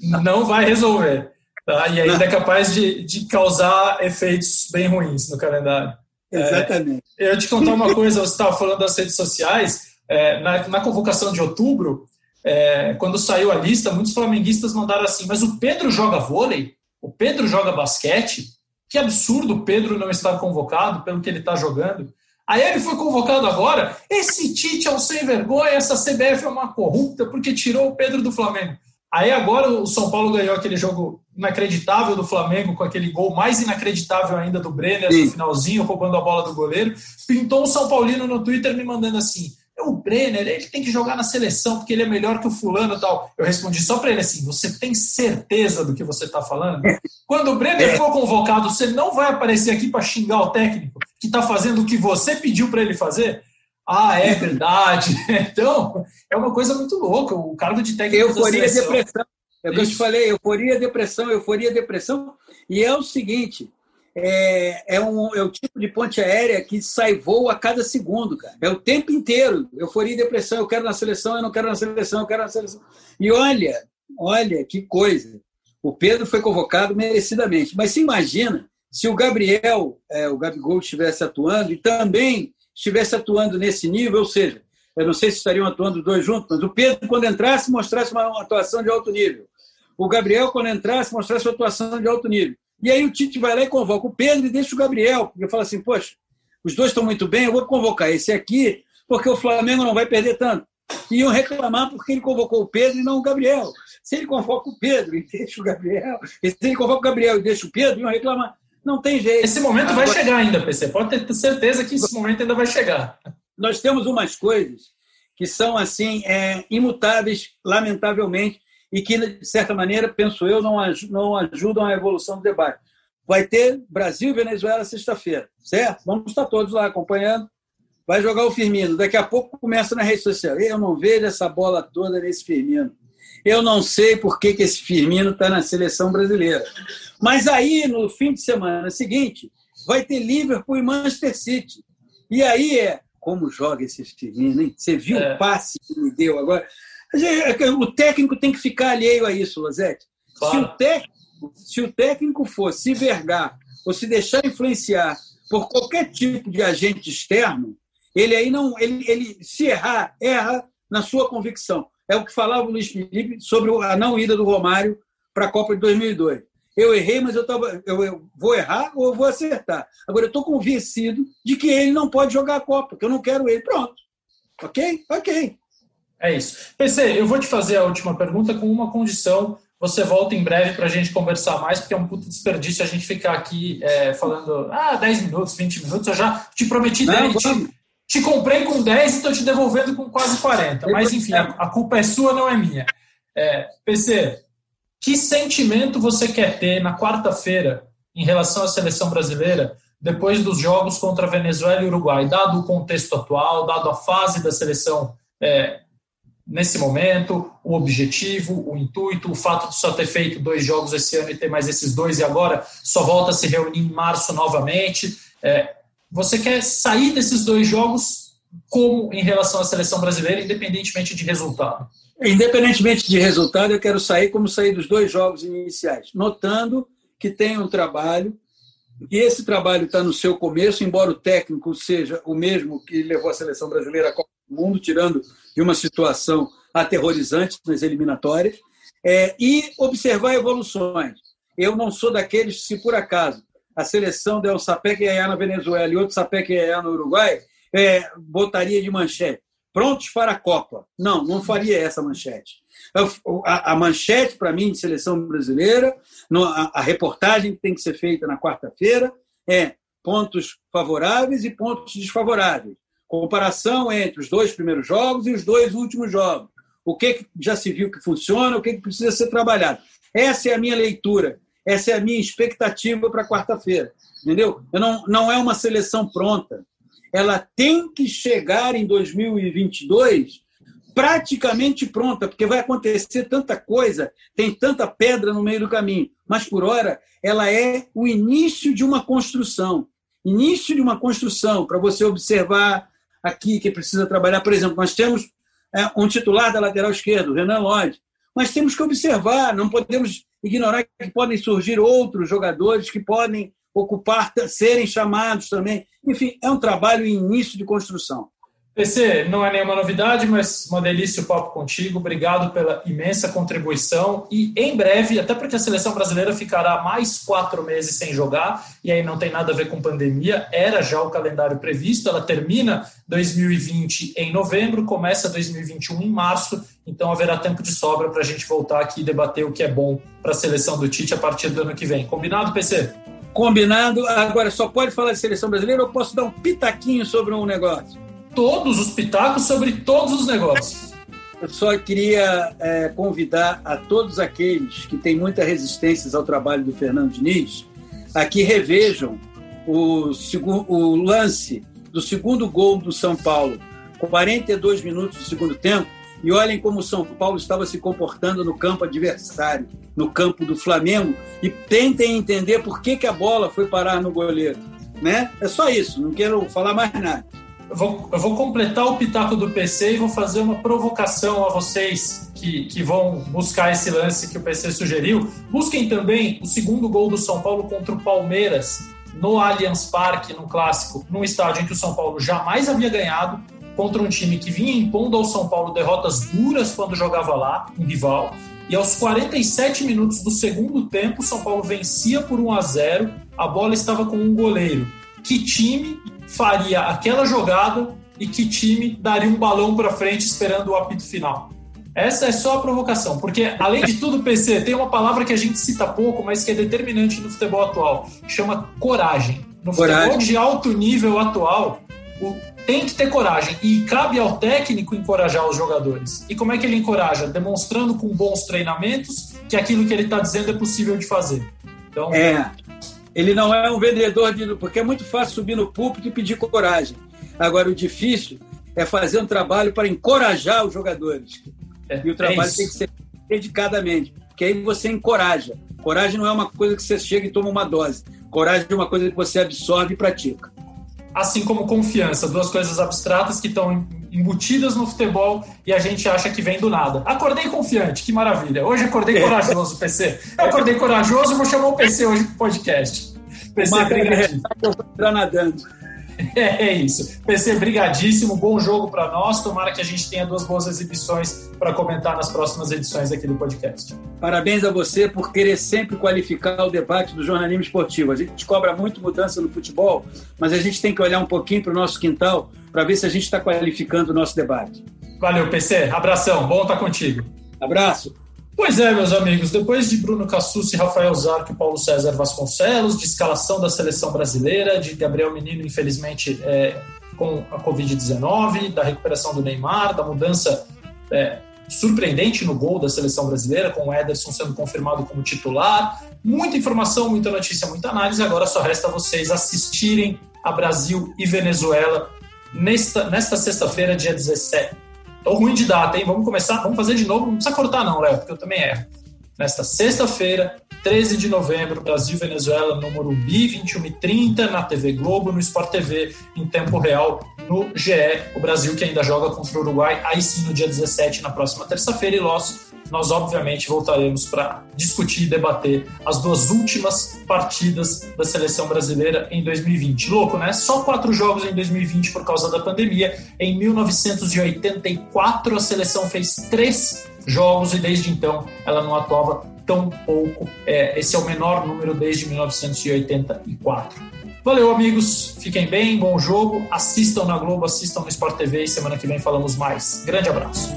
não vai resolver. Tá? E ainda é capaz de, de causar efeitos bem ruins no calendário. Exatamente. É, eu te contar uma coisa, você estava falando das redes sociais. É, na, na, convocação de outubro, é, quando saiu a lista, muitos flamenguistas mandaram assim: mas o Pedro joga vôlei? O Pedro joga basquete? Que absurdo o Pedro não estar convocado pelo que ele está jogando. Aí ele foi convocado agora. Esse Tite é um sem vergonha, essa CBF é uma corrupta porque tirou o Pedro do Flamengo. Aí agora o São Paulo ganhou aquele jogo inacreditável do Flamengo, com aquele gol mais inacreditável ainda do Brenner Sim. no finalzinho, roubando a bola do goleiro. Pintou um São Paulino no Twitter me mandando assim: o Brenner, ele tem que jogar na seleção porque ele é melhor que o fulano e tal. Eu respondi só para ele assim: você tem certeza do que você está falando? Quando o Brenner é. for convocado, você não vai aparecer aqui para xingar o técnico que está fazendo o que você pediu para ele fazer? Ah, é verdade. Então, é uma coisa muito louca. O cargo de técnico. Euforia e depressão. É o que eu te falei: euforia, depressão, euforia, depressão. E é o seguinte: é, é, um, é o tipo de ponte aérea que sai voo a cada segundo, cara. É o tempo inteiro. Euforia e depressão. Eu quero na seleção, eu não quero na seleção, eu quero na seleção. E olha, olha que coisa. O Pedro foi convocado merecidamente. Mas se imagina se o Gabriel, é, o Gabigol, estivesse atuando e também estivesse atuando nesse nível, ou seja, eu não sei se estariam atuando os dois juntos, mas o Pedro, quando entrasse, mostrasse uma atuação de alto nível. O Gabriel, quando entrasse, mostrasse uma atuação de alto nível. E aí o Tite vai lá e convoca o Pedro e deixa o Gabriel, porque fala assim, poxa, os dois estão muito bem, eu vou convocar esse aqui, porque o Flamengo não vai perder tanto. E iam reclamar porque ele convocou o Pedro e não o Gabriel. Se ele convoca o Pedro e deixa o Gabriel, se ele convoca o Gabriel e deixa o Pedro, iam reclamar. Não tem jeito. Esse momento Agora, vai chegar ainda, PC. Pode ter certeza que esse momento ainda vai chegar. Nós temos umas coisas que são assim é, imutáveis, lamentavelmente, e que, de certa maneira, penso eu, não, não ajudam a evolução do debate. Vai ter Brasil e Venezuela sexta-feira, certo? Vamos estar todos lá acompanhando. Vai jogar o Firmino. Daqui a pouco começa na rede social. Eu não vejo essa bola toda nesse Firmino. Eu não sei por que, que esse Firmino está na seleção brasileira. Mas aí, no fim de semana seguinte, vai ter Liverpool e Manchester City. E aí é como joga esse Firmino, hein? Você viu é. o passe que me deu agora? É o técnico tem que ficar alheio a isso, Lozete. Claro. Se, o técnico, se o técnico for se vergar ou se deixar influenciar por qualquer tipo de agente externo, ele aí não. Ele, ele se errar, erra na sua convicção. É o que falava o Luiz Felipe sobre a não ida do Romário para a Copa de 2002. Eu errei, mas eu, tava, eu, eu vou errar ou eu vou acertar. Agora, eu estou convencido de que ele não pode jogar a Copa, que eu não quero ele. Pronto. Ok? Ok. É isso. PC, eu vou te fazer a última pergunta com uma condição. Você volta em breve para a gente conversar mais, porque é um puto desperdício a gente ficar aqui é, falando ah, 10 minutos, 20 minutos. Eu já te prometi Não, 10, te, te, comprei com 10 e estou te devolvendo com quase 40. Mas, enfim, a, a culpa é sua, não é minha. É, PC, que sentimento você quer ter na quarta-feira em relação à seleção brasileira, depois dos jogos contra Venezuela e Uruguai, dado o contexto atual, dado a fase da seleção é, nesse momento, o objetivo, o intuito, o fato de só ter feito dois jogos esse ano e ter mais esses dois e agora só volta a se reunir em março novamente. É, você quer sair desses dois jogos como em relação à seleção brasileira, independentemente de resultado? Independentemente de resultado, eu quero sair como sair dos dois jogos iniciais, notando que tem um trabalho e esse trabalho está no seu começo, embora o técnico seja o mesmo que levou a seleção brasileira à Copa do Mundo, tirando de uma situação aterrorizante nas eliminatórias, é, e observar evoluções. Eu não sou daqueles, se por acaso a seleção del Sapec Yaya na Venezuela e outro Sapec Yaya no Uruguai, é, botaria de manchete. Prontos para a Copa. Não, não faria essa manchete. A, manchete, para mim, de seleção brasileira, a reportagem que tem que ser feita na quarta-feira é pontos favoráveis e pontos desfavoráveis. Comparação entre os dois primeiros jogos e os dois últimos jogos. O que já se viu que funciona, o que precisa ser trabalhado. Essa é a minha leitura, essa é a minha expectativa para quarta-feira. Entendeu? Eu não, não é uma seleção pronta. Ela tem que chegar em 2022 praticamente pronta, porque vai acontecer tanta coisa, tem tanta pedra no meio do caminho. Mas, por hora, ela é o início de uma construção. Início de uma construção, para você observar aqui que precisa trabalhar. Por exemplo, nós temos é, um titular da lateral esquerda, Renan Lodge. Mas temos que observar, não podemos ignorar que podem surgir outros jogadores que podem ocupar, serem chamados também. Enfim, é um trabalho em início de construção. PC, não é nenhuma novidade, mas uma delícia o papo contigo. Obrigado pela imensa contribuição. E em breve, até porque a seleção brasileira ficará mais quatro meses sem jogar, e aí não tem nada a ver com pandemia, era já o calendário previsto. Ela termina 2020 em novembro, começa 2021 em março, então haverá tempo de sobra para a gente voltar aqui e debater o que é bom para a seleção do Tite a partir do ano que vem. Combinado, PC? Combinado. Agora, só pode falar de seleção brasileira ou posso dar um pitaquinho sobre um negócio? Todos os pitacos sobre todos os negócios. Eu só queria é, convidar a todos aqueles que têm muita resistência ao trabalho do Fernando Diniz a que revejam o, o lance do segundo gol do São Paulo, com 42 minutos do segundo tempo, e olhem como o São Paulo estava se comportando no campo adversário, no campo do Flamengo, e tentem entender por que, que a bola foi parar no goleiro. Né? É só isso, não quero falar mais nada. Eu vou, eu vou completar o pitaco do PC e vou fazer uma provocação a vocês que, que vão buscar esse lance que o PC sugeriu. Busquem também o segundo gol do São Paulo contra o Palmeiras no Allianz Parque, no clássico, num estádio em que o São Paulo jamais havia ganhado, contra um time que vinha impondo ao São Paulo derrotas duras quando jogava lá, um rival. E aos 47 minutos do segundo tempo, o São Paulo vencia por 1 a 0. A bola estava com um goleiro. Que time faria aquela jogada e que time daria um balão para frente esperando o apito final. Essa é só a provocação, porque além de tudo, PC, tem uma palavra que a gente cita pouco, mas que é determinante no futebol atual, chama coragem. No coragem. futebol de alto nível atual, tem que ter coragem e cabe ao técnico encorajar os jogadores. E como é que ele encoraja? Demonstrando com bons treinamentos que aquilo que ele está dizendo é possível de fazer. Então, é. Ele não é um vendedor de. Porque é muito fácil subir no púlpito e pedir coragem. Agora, o difícil é fazer um trabalho para encorajar os jogadores. É, e o trabalho é tem que ser dedicadamente. Porque aí você encoraja. Coragem não é uma coisa que você chega e toma uma dose. Coragem é uma coisa que você absorve e pratica. Assim como confiança, duas coisas abstratas que estão embutidas no futebol e a gente acha que vem do nada. Acordei confiante, que maravilha. Hoje acordei corajoso, PC. acordei corajoso, vou chamar o PC hoje pro podcast. PC, obrigado. Eu vou entrar nadando. É, isso. PC, brigadíssimo. Bom jogo para nós. Tomara que a gente tenha duas boas exibições para comentar nas próximas edições aqui do podcast. Parabéns a você por querer sempre qualificar o debate do jornalismo esportivo. A gente cobra muito mudança no futebol, mas a gente tem que olhar um pouquinho para o nosso quintal para ver se a gente está qualificando o nosso debate. Valeu, PC. Abração. Bom estar contigo. Abraço. Pois é, meus amigos, depois de Bruno Cassucci, Rafael Zarco e Paulo César Vasconcelos, de escalação da seleção brasileira, de Gabriel Menino, infelizmente, é, com a Covid-19, da recuperação do Neymar, da mudança é, surpreendente no gol da seleção brasileira, com o Ederson sendo confirmado como titular. Muita informação, muita notícia, muita análise. Agora só resta vocês assistirem a Brasil e Venezuela nesta, nesta sexta-feira, dia 17 Tô ruim de data, hein? Vamos começar, vamos fazer de novo. Não precisa cortar, não, Léo, porque eu também erro. Nesta sexta-feira, 13 de novembro, Brasil Venezuela no Morumbi, 21h30, na TV Globo, no Sport TV, em tempo real, no GE. O Brasil que ainda joga contra o Uruguai, aí sim no dia 17, na próxima terça-feira, e nós nós obviamente voltaremos para discutir e debater as duas últimas partidas da seleção brasileira em 2020. Louco, né? Só quatro jogos em 2020 por causa da pandemia. Em 1984, a seleção fez três jogos e desde então ela não atuava tão pouco. É, esse é o menor número desde 1984. Valeu, amigos. Fiquem bem, bom jogo. Assistam na Globo, assistam no Sport TV e semana que vem falamos mais. Grande abraço.